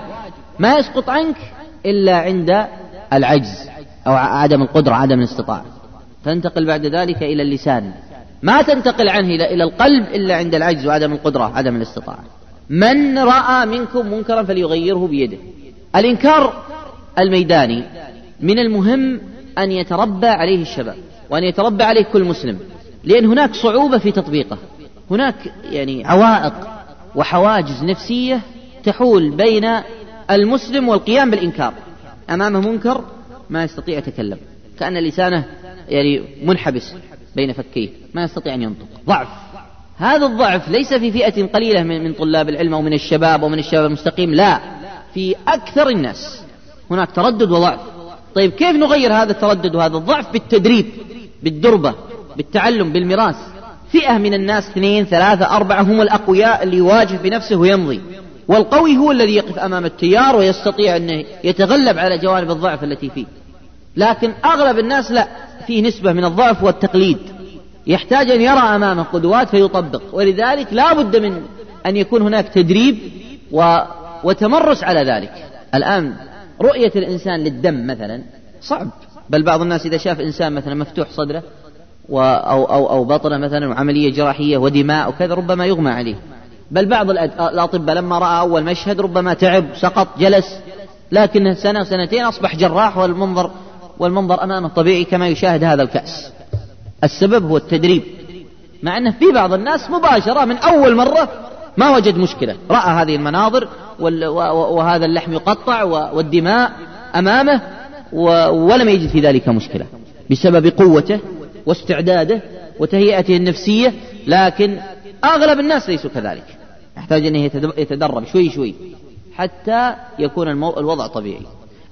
ما يسقط عنك إلا عند العجز أو عدم القدرة عدم الاستطاعة. تنتقل بعد ذلك إلى اللسان ما تنتقل عنه إلى القلب إلا عند العجز وعدم القدرة عدم الاستطاعة. من رأى منكم منكرا فليغيره بيده. الإنكار الميداني من المهم أن يتربى عليه الشباب وأن يتربى عليه كل مسلم لأن هناك صعوبة في تطبيقه. هناك يعني عوائق وحواجز نفسية تحول بين المسلم والقيام بالإنكار. أمامه منكر ما يستطيع يتكلم كأن لسانه يعني منحبس بين فكيه ما يستطيع أن ينطق. ضعف. هذا الضعف ليس في فئة قليلة من طلاب العلم أو من الشباب أو من الشباب المستقيم لا. في أكثر الناس. هناك تردد وضعف. طيب كيف نغير هذا التردد وهذا الضعف بالتدريب بالدربة بالتعلم بالمراس فئة من الناس اثنين ثلاثة أربعة هم الأقوياء اللي يواجه بنفسه ويمضي. والقوي هو الذي يقف أمام التيار ويستطيع أن يتغلب على جوانب الضعف التي فيه. لكن أغلب الناس لا فيه نسبة من الضعف والتقليد. يحتاج أن يرى أمامه قدوات فيطبق. ولذلك لا بد من أن يكون هناك تدريب و... وتمرس على ذلك. الآن رؤية الإنسان للدم مثلا صعب. بل بعض الناس إذا شاف إنسان مثلا مفتوح صدره أو, أو, أو بطنه مثلا وعملية جراحية ودماء وكذا ربما يغمى عليه. بل بعض الأطباء لما رأى أول مشهد ربما تعب سقط جلس. لكنه سنة سنتين أصبح جراح والمنظر والمنظر أمامه طبيعي كما يشاهد هذا الكأس. السبب هو التدريب. مع أنه في بعض الناس مباشرة من أول مرة ما وجد مشكلة. رأى هذه المناظر وهذا اللحم يقطع والدماء أمامه ولم يجد في ذلك مشكلة بسبب قوته واستعداده وتهيئته النفسية لكن أغلب الناس ليسوا كذلك. يحتاج أن يتدرب شوي شوي حتى يكون الوضع طبيعي.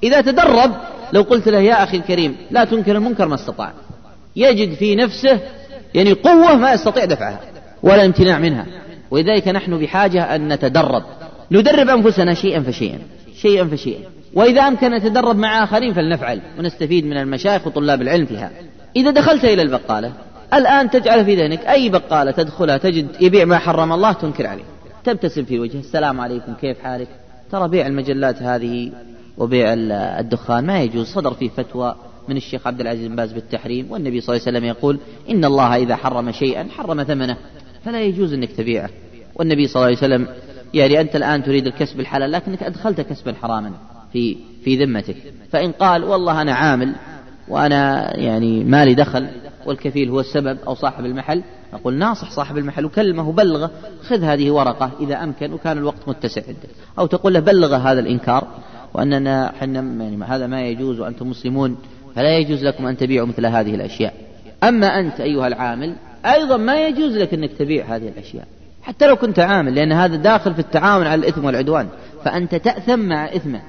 إذا تدرب لو قلت له يا أخي الكريم لا تنكر المنكر ما استطاع. يجد في نفسه يعني قوة ما يستطيع دفعها ولا امتناع منها. ولذلك نحن بحاجة أن نتدرب. ندرب أنفسنا شيئا فشيئا شيئا فشيئا. وإذا أمكن نتدرب مع آخرين فلنفعل ونستفيد من المشايخ وطلاب العلم فيها. إذا دخلت إلى البقالة الآن تجعل في ذهنك أي بقالة تدخلها تجد يبيع ما حرم الله تنكر عليه. تبتسم في وجهه السلام عليكم كيف حالك؟ ترى بيع المجلات هذه وبيع الدخان ما يجوز. صدر فيه فتوى من الشيخ عبد العزيز بن باز بالتحريم والنبي صلى الله عليه وسلم يقول إن الله إذا حرم شيئا حرم ثمنه. فلا يجوز أنك تبيعه. والنبي صلى الله عليه وسلم يعني أنت الآن تريد الكسب الحلال لكنك أدخلت كسبا حراما في في ذمتك. فإن قال والله أنا عامل وأنا يعني مالي دخل والكفيل هو السبب أو صاحب المحل نقول ناصح صاحب المحل وكلمه بلغه خذ هذه ورقة إذا أمكن وكان الوقت متسع. عندك أو تقول له بلغ هذا الإنكار وأننا حنا يعني هذا ما يجوز وأنتم مسلمون فلا يجوز لكم أن تبيعوا مثل هذه الأشياء. أما أنت أيها العامل أيضا ما يجوز لك أنك تبيع هذه الأشياء. حتى لو كنت عامل لأن هذا داخل في التعاون على الإثم والعدوان. فأنت تأثم مع إثمه.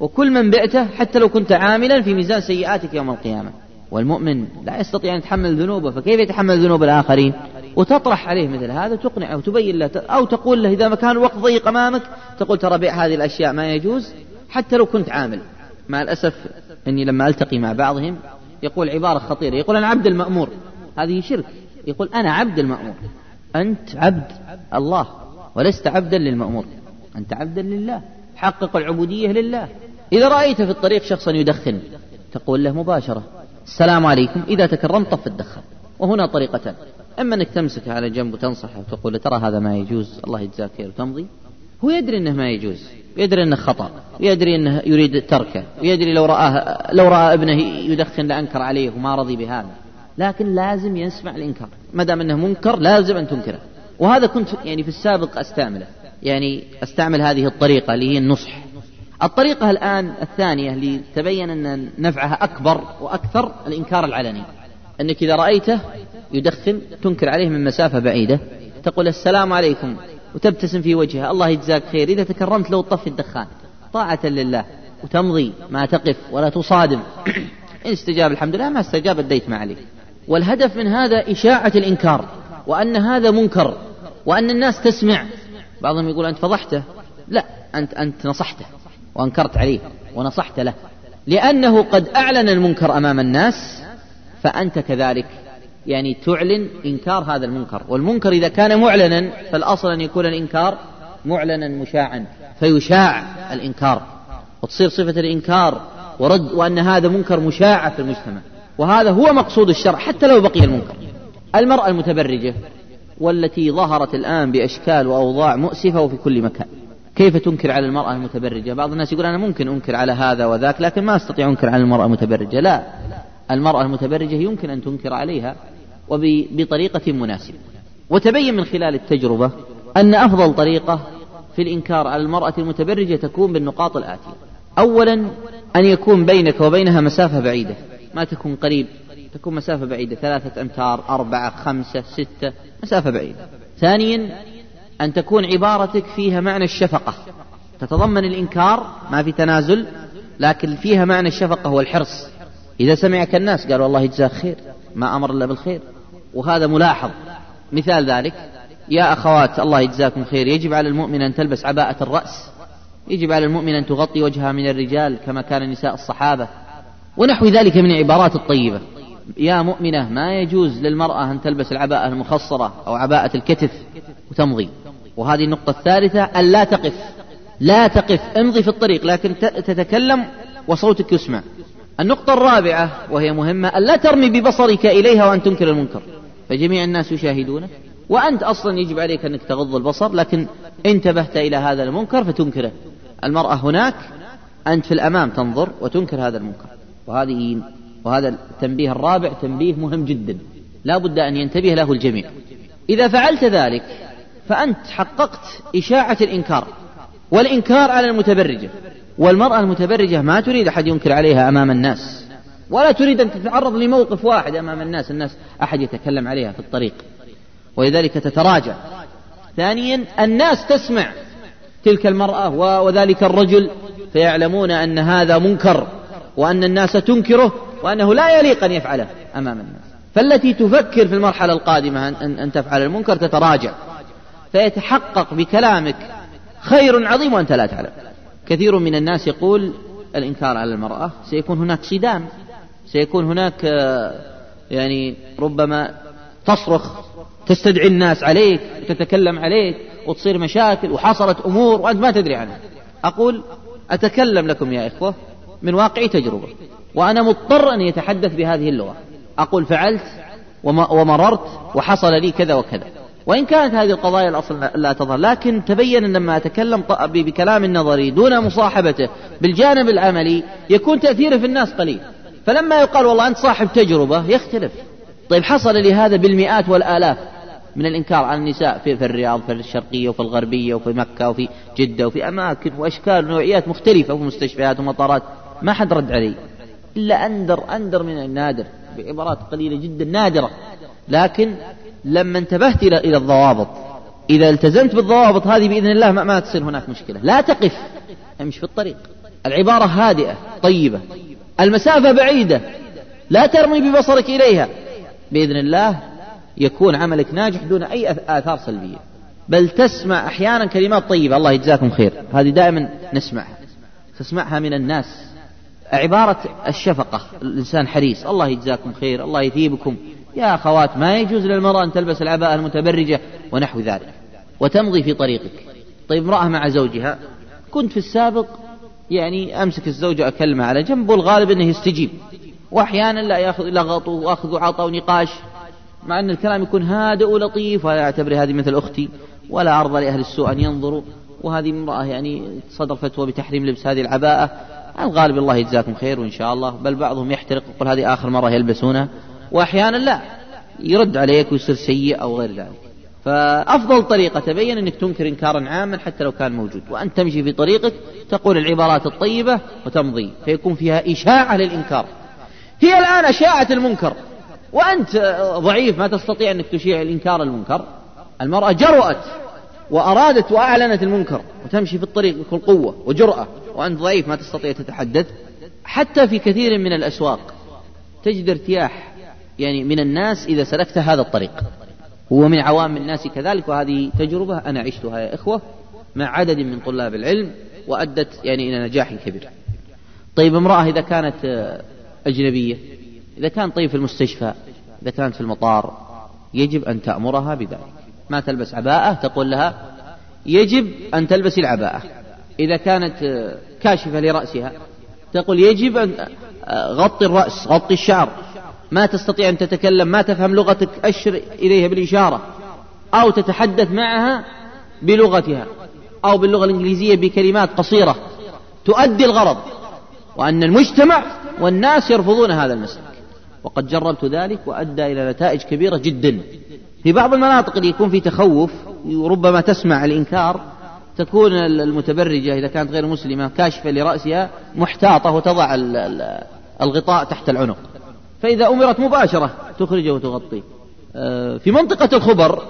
وكل من بعته حتى لو كنت عاملا في ميزان سيئاتك يوم القيامة. والمؤمن لا يستطيع أن يتحمل ذنوبه فكيف يتحمل ذنوب الآخرين؟ وتطرح عليه مثل هذا تقنعه وتبين له أو تقول له إذا ما كان الوقت ضيق أمامك تقول ترى بيع هذه الأشياء ما يجوز. حتى لو كنت عامل. مع الأسف أني لما ألتقي مع بعضهم يقول عبارة خطيرة يقول أنا عبد المأمور. هذه شرك. يقول أنا عبد المأمور. أنت عبد الله ولست عبدا للمأمور. أنت عبدا لله. حقق العبودية لله. إذا رأيت في الطريق شخصا يدخن تقول له مباشرة السلام عليكم. إذا تكرمت طف الدخان. وهنا طريقتان. أما أنك تمسكه على جنب وتنصحه وتقول ترى هذا ما يجوز الله يجزاك خير وتمضي. هو يدري أنه ما يجوز. يدري أنه خطأ. ويدري أنه يريد تركه. ويدري لو رآه لو رأى ابنه يدخن لأنكر عليه وما رضي بهذا. لكن لازم يسمع الإنكار. ما دام أنه منكر لازم أن تنكره. وهذا كنت يعني في السابق أستعمله. يعني أستعمل هذه الطريقة اللي هي النصح. الطريقة الآن الثانية لتبين أن نفعها أكبر وأكثر الإنكار العلني. أنك إذا رأيته يدخن تنكر عليه من مسافة بعيدة. تقول السلام عليكم وتبتسم في وجهه. الله يجزاك خير. إذا تكرمت لو طفي الدخان. طاعة لله. وتمضي. ما تقف ولا تصادم. إن استجاب الحمد لله ما استجاب اديت ما عليك والهدف من هذا إشاعة الإنكار وأن هذا منكر وأن الناس تسمع. بعضهم يقول أنت فضحته. لا أنت أنت نصحته وأنكرت عليه ونصحت له. لأنه قد أعلن المنكر أمام الناس فأنت كذلك يعني تعلن إنكار هذا المنكر. والمنكر إذا كان معلنا فالأصل أن يكون الإنكار معلنا مشاعا فيشاع الإنكار. وتصير صفة الإنكار ورد وأن هذا منكر مشاع في المجتمع. وهذا هو مقصود الشرع حتى لو بقي المنكر. المرأة المتبرجة والتي ظهرت الآن بأشكال وأوضاع مؤسفة وفي كل مكان. كيف تنكر على المرأة المتبرجة؟ بعض الناس يقول أنا ممكن أنكر على هذا وذاك لكن ما أستطيع أنكر على المرأة المتبرجة. لا المرأة المتبرجة يمكن أن تنكر عليها وبطريقة مناسبة. وتبين من خلال التجربة أن أفضل طريقة في الإنكار على المرأة المتبرجة تكون بالنقاط الآتية. أولا أن يكون بينك وبينها مسافة بعيدة. ما تكون قريب تكون مسافة بعيدة. ثلاثة أمتار أربعة خمسة ستة مسافة بعيدة. ثانيا أن تكون عبارتك فيها معنى الشفقة. تتضمن الإنكار ما في تنازل لكن فيها معنى الشفقة والحرص إذا سمعك الناس قالوا الله يجزاك خير ما أمر إلا بالخير. وهذا ملاحظ. مثال ذلك يا أخوات الله يجزاكم خير. يجب على المؤمن أن تلبس عباءة الرأس. يجب على المؤمن أن تغطي وجهها من الرجال كما كان نساء الصحابة. ونحو ذلك من العبارات الطيبة. يا مؤمنة ما يجوز للمرأة أن تلبس العباءة المخصرة أو عباءة الكتف وتمضي. وهذه النقطة الثالثة أن لا تقف. لا تقف. امضي في الطريق لكن تتكلم وصوتك يسمع. النقطة الرابعة وهي مهمة أن لا ترمي ببصرك إليها وأن تنكر المنكر. فجميع الناس يشاهدونك وأنت أصلا يجب عليك أنك تغض البصر لكن انتبهت إلى هذا المنكر فتنكره. المرأة هناك أنت في الأمام تنظر وتنكر هذا المنكر. وهذه وهذا التنبيه الرابع تنبيه مهم جدا. لا بد أن ينتبه له الجميع. إذا فعلت ذلك فأنت حققت إشاعة الإنكار والإنكار على المتبرجة. والمرأة المتبرجة ما تريد أحد ينكر عليها أمام الناس ولا تريد أن تتعرض لموقف واحد أمام الناس الناس أحد يتكلم عليها في الطريق. ولذلك تتراجع. ثانيا الناس تسمع تلك المرأة وذلك الرجل فيعلمون أن هذا منكر. وأن الناس تنكره وأنه لا يليق أن يفعله أمام الناس. فالتي تفكر في المرحلة القادمة أن, أن تفعل المنكر تتراجع. فيتحقق بكلامك خير عظيم وأنت لا تعلم. كثير من الناس يقول الإنكار على المرأة سيكون هناك صدام سيكون هناك آه، يعني ربما تصرخ تستدعي الناس عليك وتتكلم عليك وتصير مشاكل وحصلت أمور وأنت ما تدري عنها. أقول أتكلم لكم يا إخوة من واقع تجربة وأنا مضطر أن يتحدث بهذه اللغة. أقول فعلت ومررت وحصل لي كذا وكذا. وإن كانت هذه القضايا الأصل لا تظهر لكن تبين أن لما أتكلم بكلام نظري دون مصاحبته بالجانب العملي يكون تأثيره في الناس قليل. فلما يقال والله أنت صاحب تجربة يختلف. طيب حصل لي هذا بالمئات والآلاف من الإنكار على النساء في, في الرياض في الشرقية وفي الغربية وفي مكة وفي جدة وفي أماكن وأشكال ونوعيات مختلفة وفي مستشفيات ومطارات. ما حد رد علي. إلا أندر أندر من النادر. بعبارات قليلة جدا نادرة. لكن لما انتبهت إلى الضوابط إذا التزمت بالضوابط هذه بإذن الله ما, ما تصير هناك مشكلة. لا تقف. امشي في الطريق. العبارة هادئة طيبة. المسافة بعيدة. لا ترمي ببصرك إليها. بإذن الله يكون عملك ناجح دون أي آثار سلبية. بل تسمع أحيانا كلمات طيبة. الله يجزاكم خير. هذه دائما نسمعها. تسمعها من الناس. عبارة الشفقة. الإنسان حريص. الله يجزاكم خير. الله يثيبكم. يا أخوات ما يجوز للمرأة أن تلبس العباءة المتبرجة ونحو ذلك وتمضي في طريقك. طيب امرأة مع زوجها. كنت في السابق يعني أمسك الزوجة أكلمها على جنب والغالب أنه يستجيب. وأحيانا لا يأخذ لغط وأخذ وعطى ونقاش مع أن الكلام يكون هادئ ولطيف ولا أعتبر هذه مثل أختي. ولا أرضى لأهل السوء أن ينظروا. وهذه امرأة يعني صدر فتوى بتحريم لبس هذه العباءة. الغالب الله يجزاكم خير وإن شاء الله بل بعضهم يحترق يقول هذه آخر مرة يلبسونها وأحيانا لا يرد عليك ويصير سيء أو غير ذلك. فأفضل طريقة تبين أنك تنكر إنكارا عاما حتى لو كان موجود وأن تمشي في طريقك تقول العبارات الطيبة وتمضي فيكون فيها إشاعة للإنكار. هي الآن أشاعة المنكر وأنت ضعيف ما تستطيع أنك تشيع الإنكار المنكر. المرأة جرأت وأرادت وأعلنت المنكر وتمشي في الطريق بكل قوة وجرأة وأنت ضعيف ما تستطيع تتحدث. حتى في كثير من الأسواق تجد ارتياح يعني من الناس إذا سلكت هذا الطريق. هو من عوام الناس كذلك وهذه تجربة أنا عشتها يا إخوة مع عدد من طلاب العلم وأدت يعني إلى نجاح كبير. طيب امرأة إذا كانت أجنبية إذا كان طيب في المستشفى إذا كانت في المطار يجب أن تأمرها بذلك. ما تلبس عباءة تقول لها يجب أن تلبسي العباءة. إذا كانت كاشفة لرأسها تقول يجب أن غطي الرأس غطي الشعر. ما تستطيع أن تتكلم ما تفهم لغتك أشر إليها بالإشارة. أو تتحدث معها بلغتها أو باللغة الإنجليزية بكلمات قصيرة. تؤدي الغرض. وأن المجتمع والناس يرفضون هذا المسلك. وقد جربت ذلك وأدى إلى نتائج كبيرة جدا. في بعض المناطق اللي يكون في تخوف وربما تسمع الإنكار تكون المتبرجة إذا كانت غير مسلمة كاشفة لرأسها محتاطة وتضع الغطاء تحت العنق. فإذا أمرت مباشرة تخرجه وتغطيه آه، في منطقة الخبر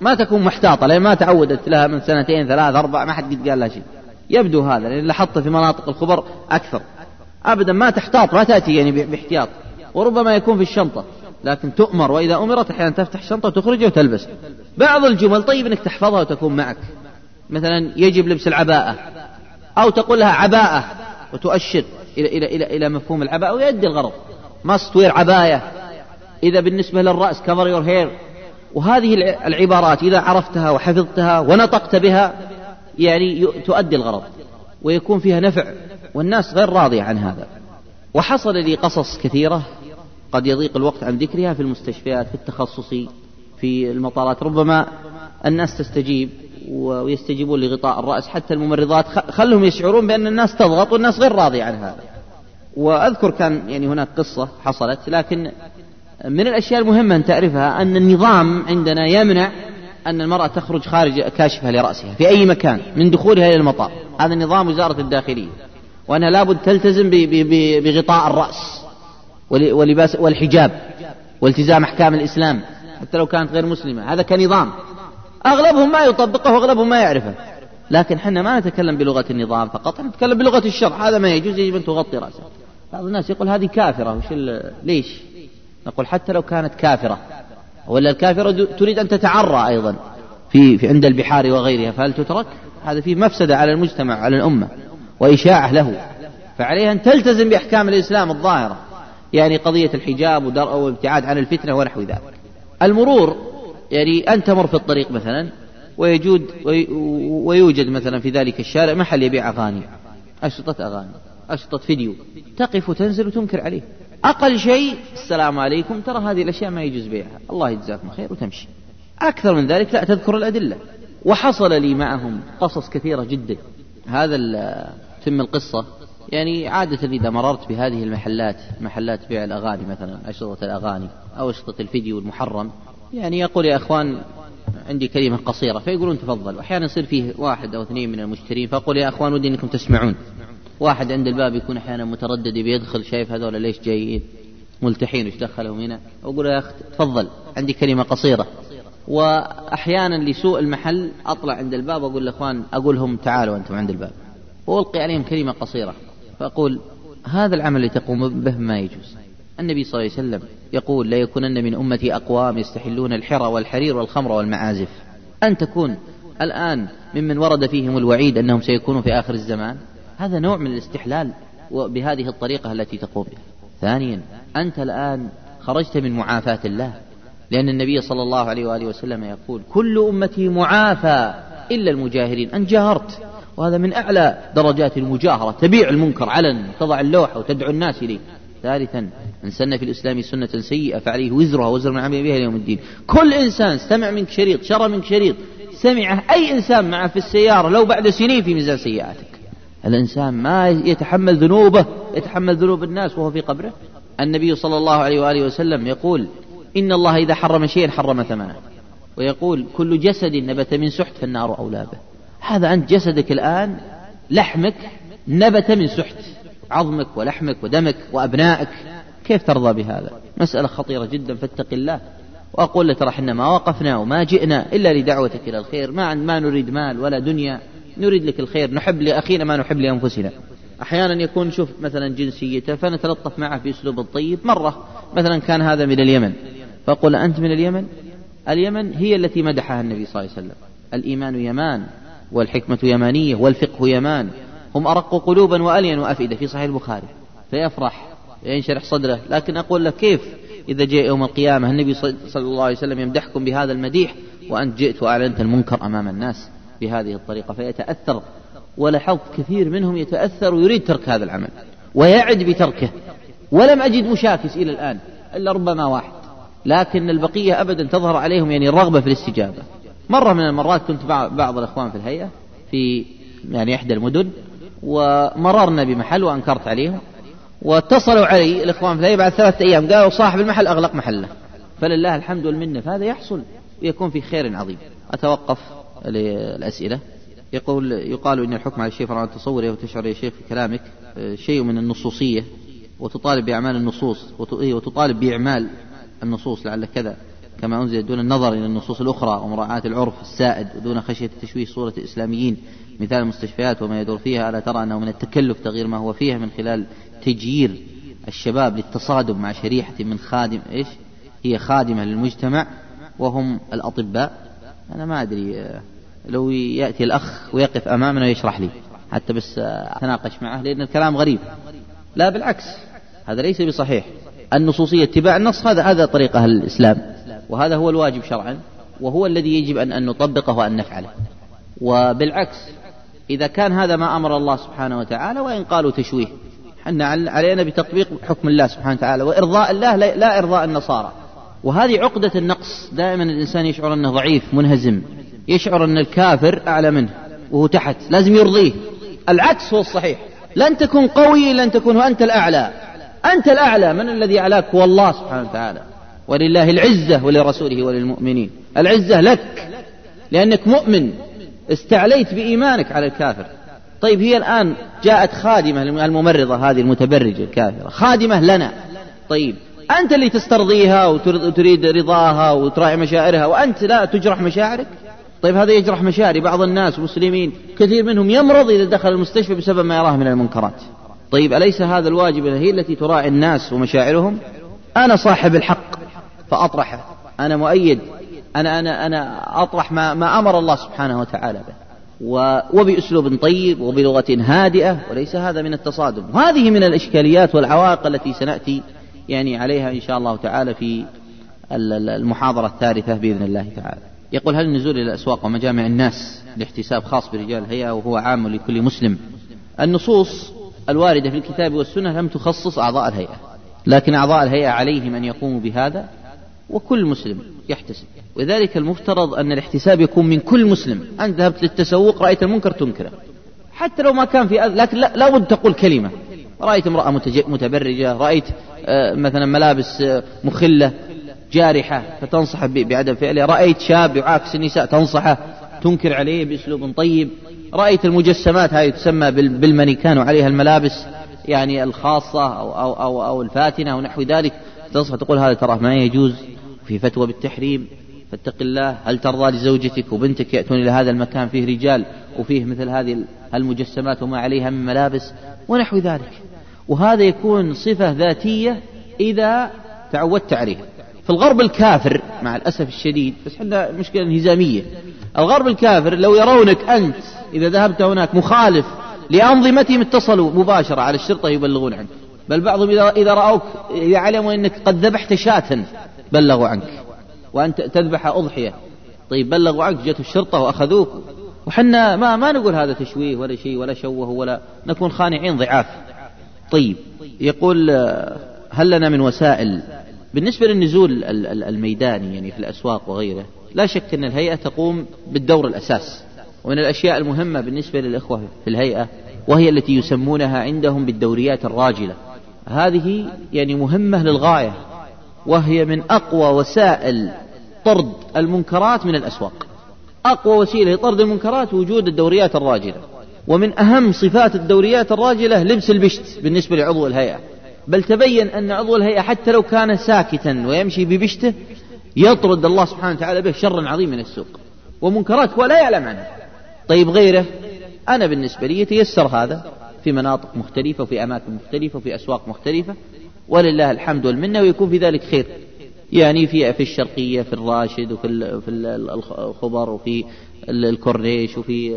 ما تكون محتاطة لأن ما تعودت لها من سنتين ثلاث أربع ما حد قد قال لها شيء. يبدو هذا لأن لاحظت في مناطق الخبر أكثر. أبدا ما تحتاط ما تأتي يعني باحتياط. وربما يكون في الشنطة. لكن تؤمر وإذا أمرت أحيانا تفتح الشنطة وتخرجها وتلبس. بعض الجمل طيب أنك تحفظها وتكون معك. مثلا يجب لبس العباءة. أو تقول لها عباءة وتؤشر إلى إلى إلى إلى مفهوم العباءة ويؤدي الغرض. Must wear عباية. إذا بالنسبة للرأس cover your hair. وهذه العبارات إذا عرفتها وحفظتها ونطقت بها يعني تؤدي الغرض. ويكون فيها نفع. والناس غير راضية عن هذا. وحصل لي قصص كثيرة قد يضيق الوقت عن ذكرها في المستشفيات في التخصصي في المطارات ربما الناس تستجيب ويستجيبون لغطاء الرأس. حتى الممرضات خلهم يشعرون بأن الناس تضغط والناس غير راضية عن هذا. وأذكر كان يعني هناك قصة حصلت لكن من الأشياء المهمة أن تعرفها أن النظام عندنا يمنع أن المرأة تخرج خارج كاشفة لرأسها في أي مكان من دخولها إلى المطار. هذا نظام وزارة الداخلية. وأنها لابد تلتزم بغطاء الرأس. ولباس والحجاب والتزام أحكام الإسلام حتى لو كانت غير مسلمة. هذا كنظام. أغلبهم ما يطبقه وأغلبهم ما يعرفه. لكن حنا ما نتكلم بلغة النظام فقط نتكلم بلغة الشرع. هذا ما يجوز يجب أن تغطي رأسك بعض الناس يقول هذه كافرة. وش ليش؟ نقول حتى لو كانت كافرة. ولا الكافرة تريد أن تتعرى أيضا في, في عند البحار وغيرها فهل تترك؟ هذا فيه مفسدة على المجتمع على الأمة وإشاعة له. فعليها أن تلتزم بأحكام الإسلام الظاهرة. يعني قضية الحجاب والابتعاد عن الفتنة ونحو ذلك. المرور يعني أن تمر في الطريق مثلا ويجود ويوجد مثلا في ذلك الشارع محل يبيع أغاني أشرطة أغاني أشرطة فيديو تقف وتنزل وتنكر عليه. أقل شيء السلام عليكم ترى هذه الأشياء ما يجوز بيعها. الله يجزاكم خير وتمشي. أكثر من ذلك لا تذكر الأدلة. وحصل لي معهم قصص كثيرة جدا. هذا تم القصة. يعني عادة إذا مررت بهذه المحلات محلات بيع الأغاني مثلا أشرطة الأغاني أو أشرطة الفيديو المحرم يعني يقول يا أخوان عندي كلمة قصيرة فيقولون تفضل وأحيانا يصير فيه واحد أو اثنين من المشترين فأقول يا أخوان ودي أنكم تسمعون. واحد عند الباب يكون أحيانا متردد بيدخل شايف هذول ليش جايين ملتحين وش دخلهم هنا؟ أقول يا أخ تفضل عندي كلمة قصيرة. وأحيانا لسوء المحل أطلع عند الباب أقول لأخوان أقول لهم تعالوا أنتم عند الباب. وألقي عليهم كلمة قصيرة. فأقول هذا العمل اللي تقوم به ما يجوز. النبي صلى الله عليه وسلم يقول لا يكونن من أمتي أقوام يستحلون الحرى والحرير والخمر والمعازف. أن تكون الآن ممن ورد فيهم الوعيد أنهم سيكونوا في آخر الزمان؟ هذا نوع من الاستحلال بهذه الطريقة التي تقوم بها. ثانيا أنت الآن خرجت من معافاة الله. لأن النبي صلى الله عليه وآله وسلم يقول كل أمتي معافى إلا المجاهرين. أن جاهرت. وهذا من أعلى درجات المجاهرة. تبيع المنكر علن تضع اللوحة وتدعو الناس إليه. ثالثا من سن في الإسلام سنة سيئة فعليه وزرها وزر من عمل بها يوم الدين. كل إنسان استمع منك شريط شرى منك شريط سمعه أي إنسان معه في السيارة لو بعد سنين في ميزان سيئاتك الإنسان ما يتحمل ذنوبه يتحمل ذنوب الناس وهو في قبره. النبي صلى الله عليه وآله وسلم يقول إن الله إذا حرم شيئا حرم ثمنه. ويقول كل جسد نبت من سحت فالنار أولى به هذا أنت جسدك الآن لحمك نبت من سحت عظمك ولحمك ودمك وأبنائك. كيف ترضى بهذا؟ مسألة خطيرة جدا فاتق الله. وأقول لك ترى إحنا ما وقفنا وما جئنا إلا لدعوتك إلى الخير. ما ما نريد مال ولا دنيا نريد لك الخير. نحب لأخينا ما نحب لأنفسنا. أحيانا يكون شوف مثلا جنسيته فنتلطف معه بأسلوب الطيب مرة. مثلا كان هذا من اليمن. فأقول أنت من اليمن؟ اليمن هي التي مدحها النبي صلى الله عليه وسلم. الإيمان يمان. والحكمة يمانية والفقه يمان. هم أرق قلوبا وألين وأفئدة في صحيح البخاري. فيفرح ينشرح صدره. لكن أقول له كيف؟ إذا جاء يوم القيامة النبي صلى الله عليه وسلم يمدحكم بهذا المديح وأنت جئت وأعلنت المنكر أمام الناس بهذه الطريقة فيتأثر. ولاحظت كثير منهم يتأثر ويريد ترك هذا العمل ويعد بتركه. ولم أجد مشاكس إلى الآن إلا ربما واحد. لكن البقية أبدا تظهر عليهم يعني الرغبة في الاستجابة. مرة من المرات كنت بعض الإخوان في الهيئة في يعني إحدى المدن ومررنا بمحل وأنكرت عليهم واتصلوا علي الإخوان في الهيئة بعد ثلاثة أيام قالوا صاحب المحل أغلق محله. فلله الحمد والمنة فهذا يحصل ويكون في خير عظيم. أتوقف للأسئلة. يقول يقال إن الحكم على الشيء فرع تصوري وتشعر يا شيخ في كلامك آه، شيء من النصوصية وتطالب بأعمال النصوص إيه، وتطالب بإعمال النصوص لعل كذا. كما أنزل دون النظر إلى النصوص الأخرى ومراعاة العرف السائد ودون خشية تشويه صورة الإسلاميين. مثال المستشفيات وما يدور فيها ألا ترى أنه من التكلف تغيير ما هو فيها من خلال تجيير الشباب للتصادم مع شريحة من خادم إيش؟ هي خادمة للمجتمع وهم الأطباء. أنا ما أدري لو يأتي الأخ ويقف أمامنا ويشرح لي حتى بس أتناقش معه لأن الكلام غريب. لا بالعكس هذا ليس بصحيح. النصوصية اتباع النص هذا هذا طريقة الإسلام. وهذا هو الواجب شرعا وهو الذي يجب أن, نطبقه وأن نفعله. وبالعكس إذا كان هذا ما أمر الله سبحانه وتعالى وإن قالوا تشويه حنا علينا بتطبيق حكم الله سبحانه وتعالى وإرضاء الله لا إرضاء النصارى. وهذه عقدة النقص. دائما الإنسان يشعر أنه ضعيف منهزم يشعر أن الكافر أعلى منه وهو تحت لازم يرضيه. العكس هو الصحيح. لن تكون قوي لن تكون أنت الأعلى. أنت الأعلى. من الذي أعلاك؟ هو الله سبحانه وتعالى. ولله العزة ولرسوله وللمؤمنين. العزة لك لأنك مؤمن. استعليت بإيمانك على الكافر. طيب هي الآن جاءت خادمة الممرضة هذه المتبرجة الكافرة. خادمة لنا. طيب أنت اللي تسترضيها وتريد رضاها وتراعي مشاعرها وأنت لا تجرح مشاعرك؟ طيب هذا يجرح مشاعر بعض الناس مسلمين كثير منهم يمرض إذا دخل المستشفى بسبب ما يراه من المنكرات. طيب أليس هذا الواجب؟ هي التي تراعي الناس ومشاعرهم؟ أنا صاحب الحق. فأطرحه. أنا مؤيد. أنا أنا أنا أطرح ما ما أمر الله سبحانه وتعالى به. وبأسلوب طيب وبلغة هادئة وليس هذا من التصادم. وهذه من الإشكاليات والعوائق التي سنأتي يعني عليها إن شاء الله تعالى في المحاضرة الثالثة بإذن الله تعالى. يقول هل النزول إلى الأسواق ومجامع الناس لاحتساب خاص برجال الهيئة وهو عام لكل مسلم؟ النصوص الواردة في الكتاب والسنة لم تخصص أعضاء الهيئة لكن أعضاء الهيئة عليهم أن يقوموا بهذا. وكل مسلم يحتسب. وذلك المفترض أن الاحتساب يكون من كل مسلم. أنت ذهبت للتسوق رأيت المنكر تنكره. حتى لو ما كان في أذ... لكن لا بد تقول كلمة. رأيت امرأة متبرجة رأيت آه، مثلا ملابس آه، مخلة جارحة فتنصح بعدم فعله رأيت شاب يعاكس النساء تنصحه. تنكر عليه بأسلوب طيب. رأيت المجسمات هذه تسمى بالمانيكان وعليها الملابس يعني الخاصة أو, أو, أو, أو الفاتنة ونحو ذلك. تنصح تقول هذا تراه ما يجوز في فتوى بالتحريم. فاتق الله هل ترضى لزوجتك وبنتك يأتون إلى هذا المكان فيه رجال وفيه مثل هذه المجسمات وما عليها من ملابس ونحو ذلك؟ وهذا يكون صفة ذاتية إذا تعودت عليها في الغرب الكافر مع الأسف الشديد بس إحنا مشكلة انهزامية الغرب الكافر لو يرونك أنت إذا ذهبت هناك مخالف لأنظمتهم اتصلوا مباشرة على الشرطة يبلغون عنك. بل بعضهم إذا رأوك إذا علموا أنك قد ذبحت شاة بلغوا عنك. وأنت تذبح أضحية. طيب بلغوا عنك جت الشرطة وأخذوك. وحنا ما ما نقول هذا تشويه ولا شيء ولا شوه ولا نكون خانعين ضعاف. طيب يقول هل لنا من وسائل؟ بالنسبة للنزول الميداني يعني في الأسواق وغيره لا شك أن الهيئة تقوم بالدور الأساس. ومن الأشياء المهمة بالنسبة للإخوة في الهيئة وهي التي يسمونها عندهم بالدوريات الراجلة. هذه يعني مهمة للغاية وهي من أقوى وسائل طرد المنكرات من الأسواق. أقوى وسيلة لطرد المنكرات وجود الدوريات الراجلة. ومن أهم صفات الدوريات الراجلة لبس البشت بالنسبة لعضو الهيئة. بل تبين أن عضو الهيئة حتى لو كان ساكتا ويمشي ببشته يطرد الله سبحانه وتعالى به شرا عظيما من السوق. ومنكرات هو لا يعلم عنها. طيب غيره؟ أنا بالنسبة لي يتيسر هذا. في مناطق مختلفة وفي أماكن مختلفة وفي أسواق مختلفة ولله الحمد والمنة ويكون في ذلك خير. يعني في في الشرقية في الراشد وفي في الخبر وفي الكورنيش وفي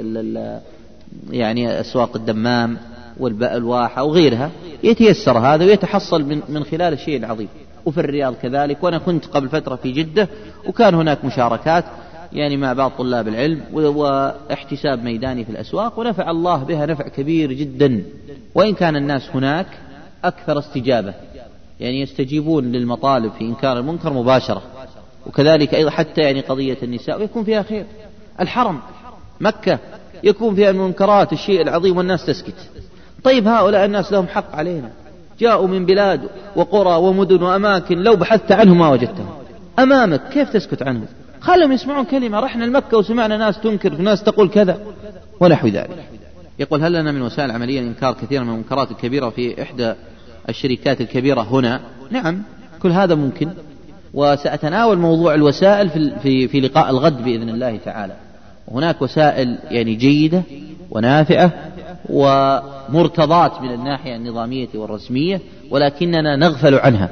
يعني أسواق الدمام والواحة وغيرها. يتيسر هذا ويتحصل من من خلال الشيء العظيم وفي الرياض كذلك. وأنا كنت قبل فترة في جدة وكان هناك مشاركات. يعني مع بعض طلاب العلم واحتساب ميداني في الأسواق ونفع الله بها نفع كبير جدا. وإن كان الناس هناك أكثر استجابة. يعني يستجيبون للمطالب في إنكار المنكر مباشرة. وكذلك أيضا حتى يعني قضية النساء ويكون فيها خير. الحرم مكة يكون فيها المنكرات الشيء العظيم والناس تسكت. طيب هؤلاء الناس لهم حق علينا. جاءوا من بلاد وقرى ومدن وأماكن لو بحثت عنهم ما وجدتهم. أمامك كيف تسكت عنهم؟ خلهم يسمعون كلمة رحنا لمكة وسمعنا ناس تنكر ناس تقول كذا ونحو ذلك. يقول هل لنا من وسائل عملية إنكار كثير من المنكرات الكبيرة في إحدى الشركات الكبيرة هنا؟ نعم كل هذا ممكن. وسأتناول موضوع الوسائل في, في, في لقاء الغد بإذن الله تعالى. هناك وسائل يعني جيدة ونافعة ومرتضاة من الناحية النظامية والرسمية ولكننا نغفل عنها.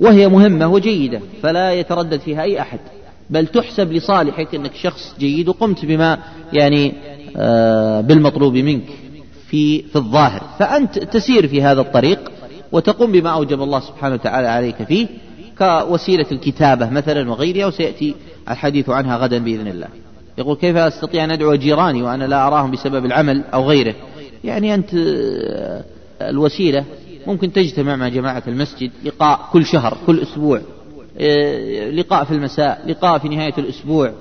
وهي مهمة وجيدة فلا يتردد فيها أي أحد. بل تحسب لصالحك أنك شخص جيد وقمت بما يعني آه بالمطلوب منك في في الظاهر. فأنت تسير في هذا الطريق وتقوم بما أوجب الله سبحانه وتعالى عليك فيه كوسيلة الكتابة مثلا وغيرها وسيأتي الحديث عنها غدا بإذن الله. يقول كيف أستطيع أن أدعو جيراني وأنا لا أراهم بسبب العمل أو غيره؟ يعني أنت آه، الوسيلة ممكن تجتمع مع جماعة المسجد لقاء كل شهر كل أسبوع. لقاء في المساء لقاء في نهاية الأسبوع.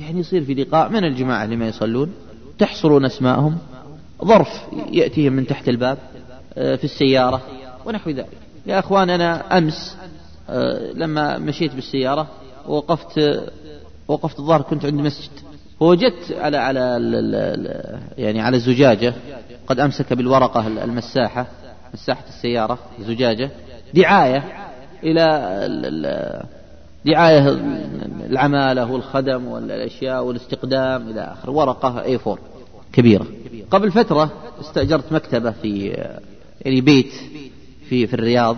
يعني يصير في لقاء. من الجماعة لما يصلون؟ تحصرون أسماءهم. ظرف يأتيهم من تحت الباب آه، في السيارة ونحو ذلك. يا أخوان أنا أمس لما مشيت بالسيارة ووقفت وقفت الظهر كنت عند مسجد. فوجدت على على يعني على الزجاجة قد أمسك بالورقة المساحة مساحة السيارة زجاجة دعاية إلى دعاية العمالة والخدم والأشياء والاستقدام إلى آخر. ورقة A4 كبيرة. قبل فترة استأجرت مكتبة في يعني بيت في في الرياض.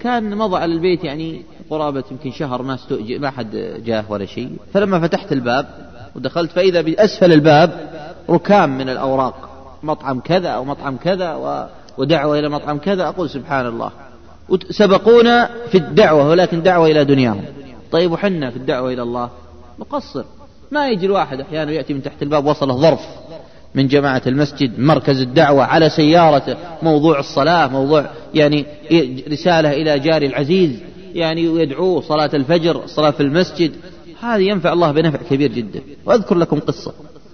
كان مضى على البيت يعني قرابة يمكن شهر ما استؤجر ما حد جاه ولا شيء. فلما فتحت الباب ودخلت فإذا بأسفل الباب ركام من الأوراق. مطعم كذا أو مطعم كذا ودعوة إلى مطعم كذا أقول سبحان الله. سبقونا في الدعوة ولكن دعوة إلى دنياهم. طيب وحنا في الدعوة إلى الله؟ نقصر ما يجي الواحد أحيانا يأتي من تحت الباب وصله ظرف من جماعة المسجد مركز الدعوة على سيارته موضوع الصلاة موضوع يعني رسالة إلى جاري العزيز يعني يدعوه صلاة الفجر الصلاة في المسجد. هذا ينفع الله بنفع كبير جدا. وأذكر لكم قصة.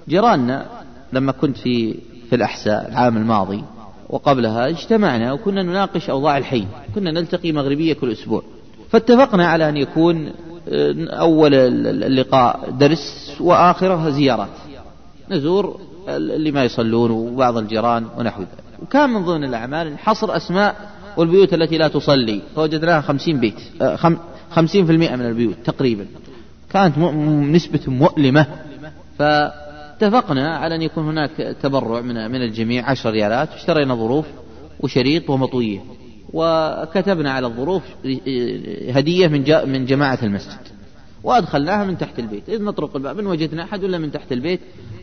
جيراننا لما كنت في في الأحساء العام الماضي وقبلها اجتمعنا وكنا نناقش أوضاع الحي كنا نلتقي مغربية كل أسبوع. فاتفقنا على أن يكون آه، أول اللقاء درس وآخره زيارات. نزور اللي ما يصلون وبعض الجيران ونحو ذلك. وكان من ضمن الأعمال حصر أسماء والبيوت التي لا تصلي. فوجدناها خمسين بيت آه، خمسين في المئة من البيوت تقريبا. كانت نسبة مؤلمة. فاتفقنا على أن يكون هناك تبرع من من الجميع عشر ريالات. اشترينا ظروف وشريط ومطوية. وكتبنا على الظروف هدية من من جماعة المسجد. وأدخلناها من تحت البيت. إذ نطرق الباب إن وجدنا أحد ولا من تحت البيت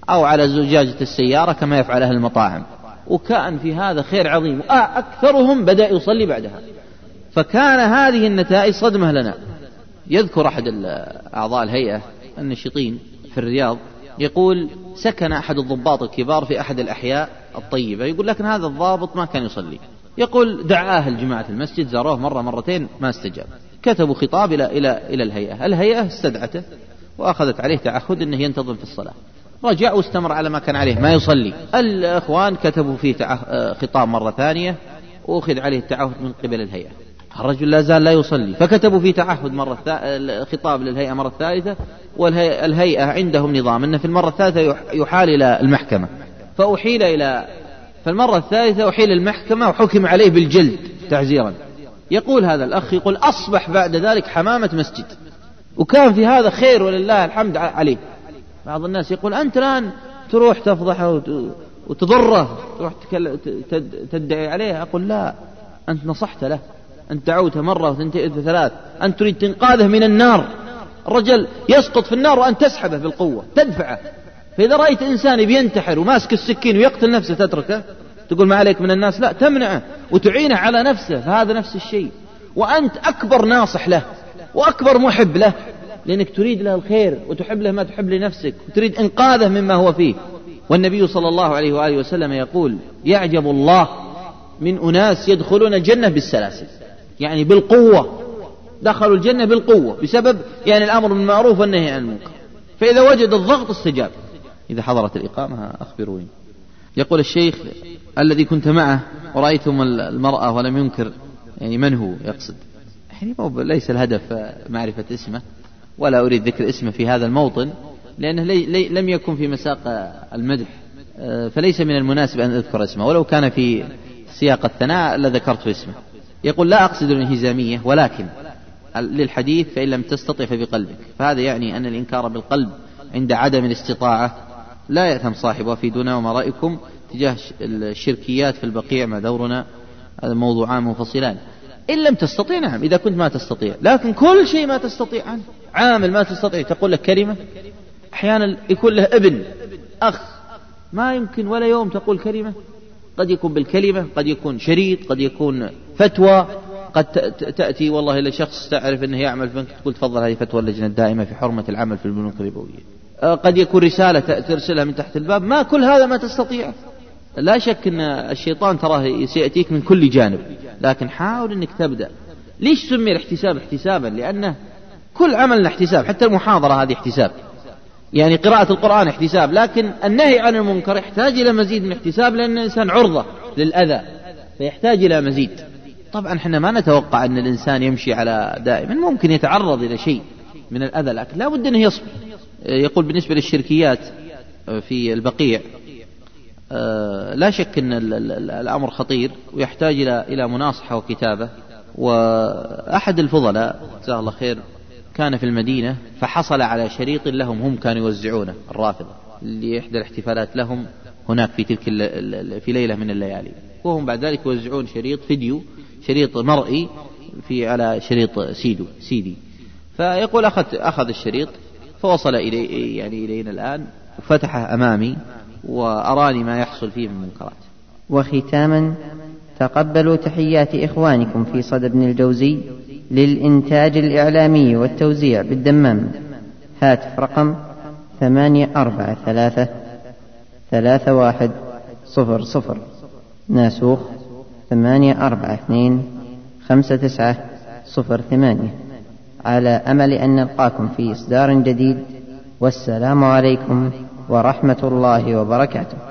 أو على زجاجة السيارة كما يفعل أهل المطاعم. وكان في هذا خير عظيم. أكثرهم بدأ يصلي بعدها. فكان هذه النتائج صدمة لنا. يذكر أحد أعضاء الهيئة النشطين في الرياض يقول سكن أحد الضباط الكبار في أحد الأحياء الطيبة. يقول لكن هذا الضابط ما كان يصلي. يقول دعاه الجماعة المسجد زاروه مرة مرتين ما استجاب. كتبوا خطاب إلى إلى إلى الهيئة. الهيئة استدعته وأخذت عليه تعهد أنه ينتظم في الصلاة. رجع واستمر على ما كان عليه ما يصلي. الأخوان كتبوا فيه خطاب مرة ثانية وأخذ عليه التعهد من قبل الهيئة. الرجل لا زال لا يصلي. فكتبوا في تعهد مرة خطاب للهيئة مرة ثالثة والهيئة عندهم نظام أن في المرة الثالثة يحال إلى المحكمة. فأحيل إلى فالمرة الثالثة أحيل المحكمة وحكم عليه بالجلد تعزيرا. يقول هذا الأخ يقول أصبح بعد ذلك حمامة مسجد. وكان في هذا خير ولله الحمد عليه. بعض الناس يقول أنت الآن تروح تفضحه وتضره تروح تدعي عليه. أقول لا أنت نصحت له. أنت دعوته مرة وثنتين وثلاث أنت تريد تنقاذه من النار. الرجل يسقط في النار وأنت تسحبه بالقوة تدفعه. فإذا رأيت إنسان بينتحر وماسك السكين ويقتل نفسه تتركه تقول ما عليك من الناس؟ لا تمنعه وتعينه على نفسه فهذا نفس الشيء. وأنت أكبر ناصح له وأكبر محب له لأنك تريد له الخير وتحب له ما تحب لنفسك وتريد إنقاذه مما هو فيه. والنبي صلى الله عليه وآله وسلم يقول يعجب الله من أناس يدخلون الجنة بالسلاسل. يعني بالقوة دخلوا الجنة بالقوة بسبب يعني الأمر بالمعروف والنهي عن المنكر. فإذا وجد الضغط استجاب. إذا حضرت الإقامة أخبروني. يقول الشيخ الذي كنت معه ورأيتم المرأة ولم ينكر يعني من هو يقصد؟ يعني ليس الهدف معرفة اسمه ولا أريد ذكر اسمه في هذا الموطن لأنه لي لي لم يكن في مساق المدح. آه، فليس من المناسب أن أذكر اسمه ولو كان في سياق الثناء لذكرت اسمه. يقول لا أقصد الانهزامية ولكن للحديث فإن لم تستطع فبقلبك. فهذا يعني أن الإنكار بالقلب عند عدم الاستطاعة لا يأثم صاحبه في دون وما رأيكم تجاه الشركيات في البقيع ما دورنا. هذا موضوعان منفصلان إن لم تستطيع نعم إذا كنت ما تستطيع. لكن كل شيء ما تستطيع عنه عامل ما تستطيع. تقول لك كلمة أحيانا يكون له ابن أخ ما يمكن ولا يوم تقول كلمة. قد يكون بالكلمة قد يكون شريط قد يكون فتوى قد تأتي والله إلى شخص تعرف أنه يعمل في بنك تقول تفضل هذه فتوى اللجنة الدائمة في حرمة العمل في البنوك الربوية. أه، قد يكون رسالة ترسلها من تحت الباب ما كل هذا ما تستطيع. لا شك أن الشيطان تراه سيأتيك من كل جانب لكن حاول أنك تبدأ. ليش سمي الاحتساب احتسابا؟ لأنه كل عمل احتساب حتى المحاضرة هذه احتساب. يعني قراءة القرآن احتساب لكن النهي عن المنكر يحتاج إلى مزيد من احتساب لأن الإنسان عرضة للأذى فيحتاج إلى مزيد. طبعا إحنا ما نتوقع أن الإنسان يمشي على دائما ممكن يتعرض إلى شيء من الأذى لكن لا بد أنه يصبر. يقول بالنسبة للشركيات في البقيع لا شك أن الأمر خطير ويحتاج إلى إلى مناصحة وكتابة وأحد الفضلاء جزاه الله خير كان في المدينة فحصل على شريط لهم هم كانوا يوزعونه الرافضة لإحدى الاحتفالات لهم هناك في تلك في ليلة من الليالي. وهم بعد ذلك يوزعون شريط فيديو شريط مرئي في على شريط سيدو سيدي. فيقول أخذ أخذ الشريط فوصل إلي يعني إلينا الآن فتحه أمامي وأراني ما يحصل فيه من منكرات. وختاما تقبلوا تحيات إخوانكم في صدى ابن الجوزي. للإنتاج الإعلامي والتوزيع بالدمام. هاتف رقم ثمانية أربعة ثلاثة ثلاثة واحد صفر صفر. ناسوخ ثمانية أربعة اثنين خمسة تسعة صفر ثمانية. على أمل أن نلقاكم في إصدار جديد والسلام عليكم ورحمة الله وبركاته.